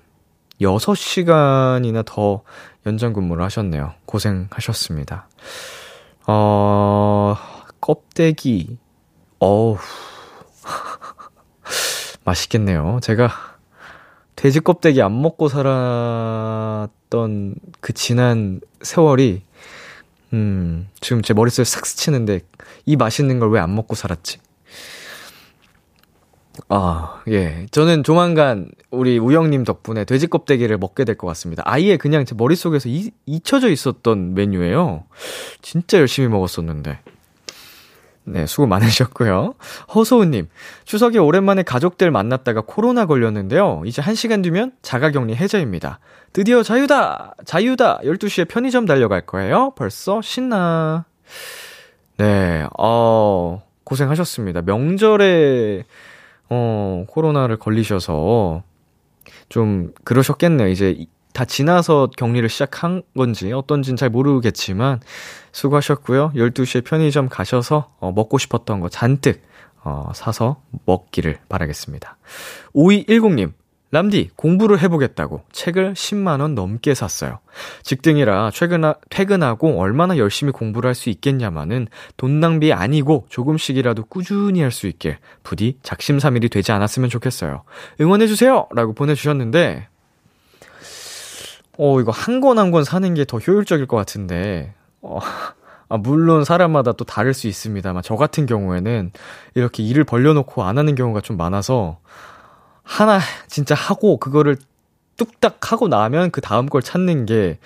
6시간이나 더 연장 근무를 하셨네요. 고생하셨습니다. 어, 껍데기, 어우, 맛있겠네요. 제가 돼지 껍데기 안 먹고 살았던 그 지난 세월이, 음, 지금 제 머릿속에 싹 스치는데, 이 맛있는 걸 왜 안 먹고 살았지? 아, 예. 저는 조만간 우리 우영님 덕분에 돼지 껍데기를 먹게 될 것 같습니다. 아예 그냥 제 머릿속에서 이, 잊혀져 있었던 메뉴예요. 진짜 열심히 먹었었는데. 네, 수고 많으셨고요. 허소우님, 추석에 오랜만에 가족들 만났다가 코로나 걸렸는데요. 이제 1시간 뒤면 자가격리 해제입니다. 드디어 자유다! 자유다! 12시에 편의점 달려갈 거예요. 벌써 신나. 네, 어, 고생하셨습니다. 명절에 어, 코로나를 걸리셔서 좀 그러셨겠네요. 이제 다 지나서 격리를 시작한 건지 어떤지는 잘 모르겠지만 수고하셨고요. 12시에 편의점 가셔서 어, 먹고 싶었던 거 잔뜩 어, 사서 먹기를 바라겠습니다. 5210님, 람디, 공부를 해보겠다고 책을 10만원 넘게 샀어요. 직등이라 퇴근하, 퇴근하고 얼마나 열심히 공부를 할 수 있겠냐마는 돈 낭비 아니고 조금씩이라도 꾸준히 할 수 있길 부디 작심삼일이 되지 않았으면 좋겠어요. 응원해주세요! 라고 보내주셨는데, 어, 이거 한 권 한 권 사는 게 더 효율적일 것 같은데, 어, 아, 물론 사람마다 또 다를 수 있습니다만, 저 같은 경우에는 이렇게 일을 벌려놓고 안 하는 경우가 좀 많아서, 하나 진짜 하고 그거를 뚝딱 하고 나면 그 다음 걸 찾는 게,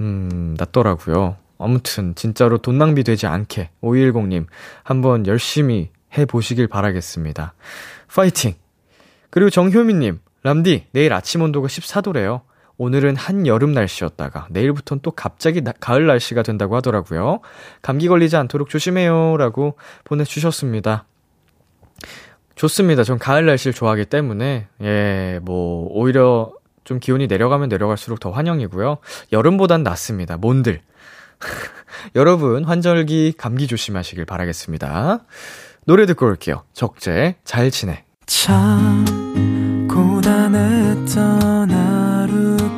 음, 낫더라고요. 아무튼, 진짜로 돈 낭비 되지 않게, 5210님, 한번 열심히 해보시길 바라겠습니다. 파이팅! 그리고 정효민님, 람디, 내일 아침 온도가 14도래요. 오늘은 한여름 날씨였다가 내일부터는 또 갑자기 나, 가을 날씨가 된다고 하더라고요. 감기 걸리지 않도록 조심해요. 라고 보내주셨습니다. 좋습니다. 전 가을 날씨를 좋아하기 때문에, 예, 뭐, 오히려 좀 기온이 내려가면 내려갈수록 더 환영이고요. 여름보단 낫습니다. 몬들. 여러분, 환절기 감기 조심하시길 바라겠습니다. 노래 듣고 올게요. 적재, 잘 지내. 참 고단했던 하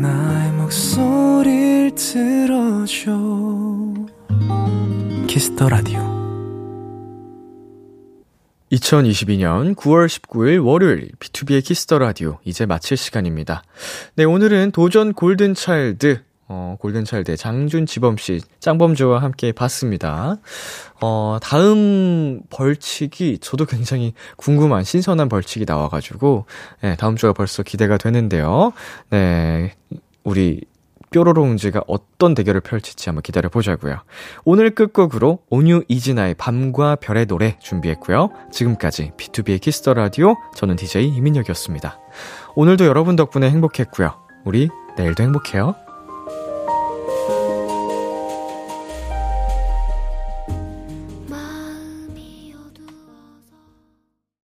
나의 목소리를 들어줘 Kiss the Radio 2022년 9월 19일 월요일 B2B의 키스터 라디오 이제 마칠 시간입니다. 네, 오늘은 도전 Golden Child 어, Golden Child의 장준 지범 씨, 짱범주와 함께 봤습니다. 어, 다음 벌칙이 저도 굉장히 궁금한 신선한 벌칙이 나와가지고, 네, 다음 주가 벌써 기대가 되는데요. 네, 우리 뾰로롱즈가 어떤 대결을 펼칠지 한번 기다려 보자고요. 오늘 끝곡으로 온유 이진아의 밤과 별의 노래 준비했고요. 지금까지 B2B의 키스터 라디오 저는 DJ 이민혁이었습니다. 오늘도 여러분 덕분에 행복했고요. 우리 내일도 행복해요.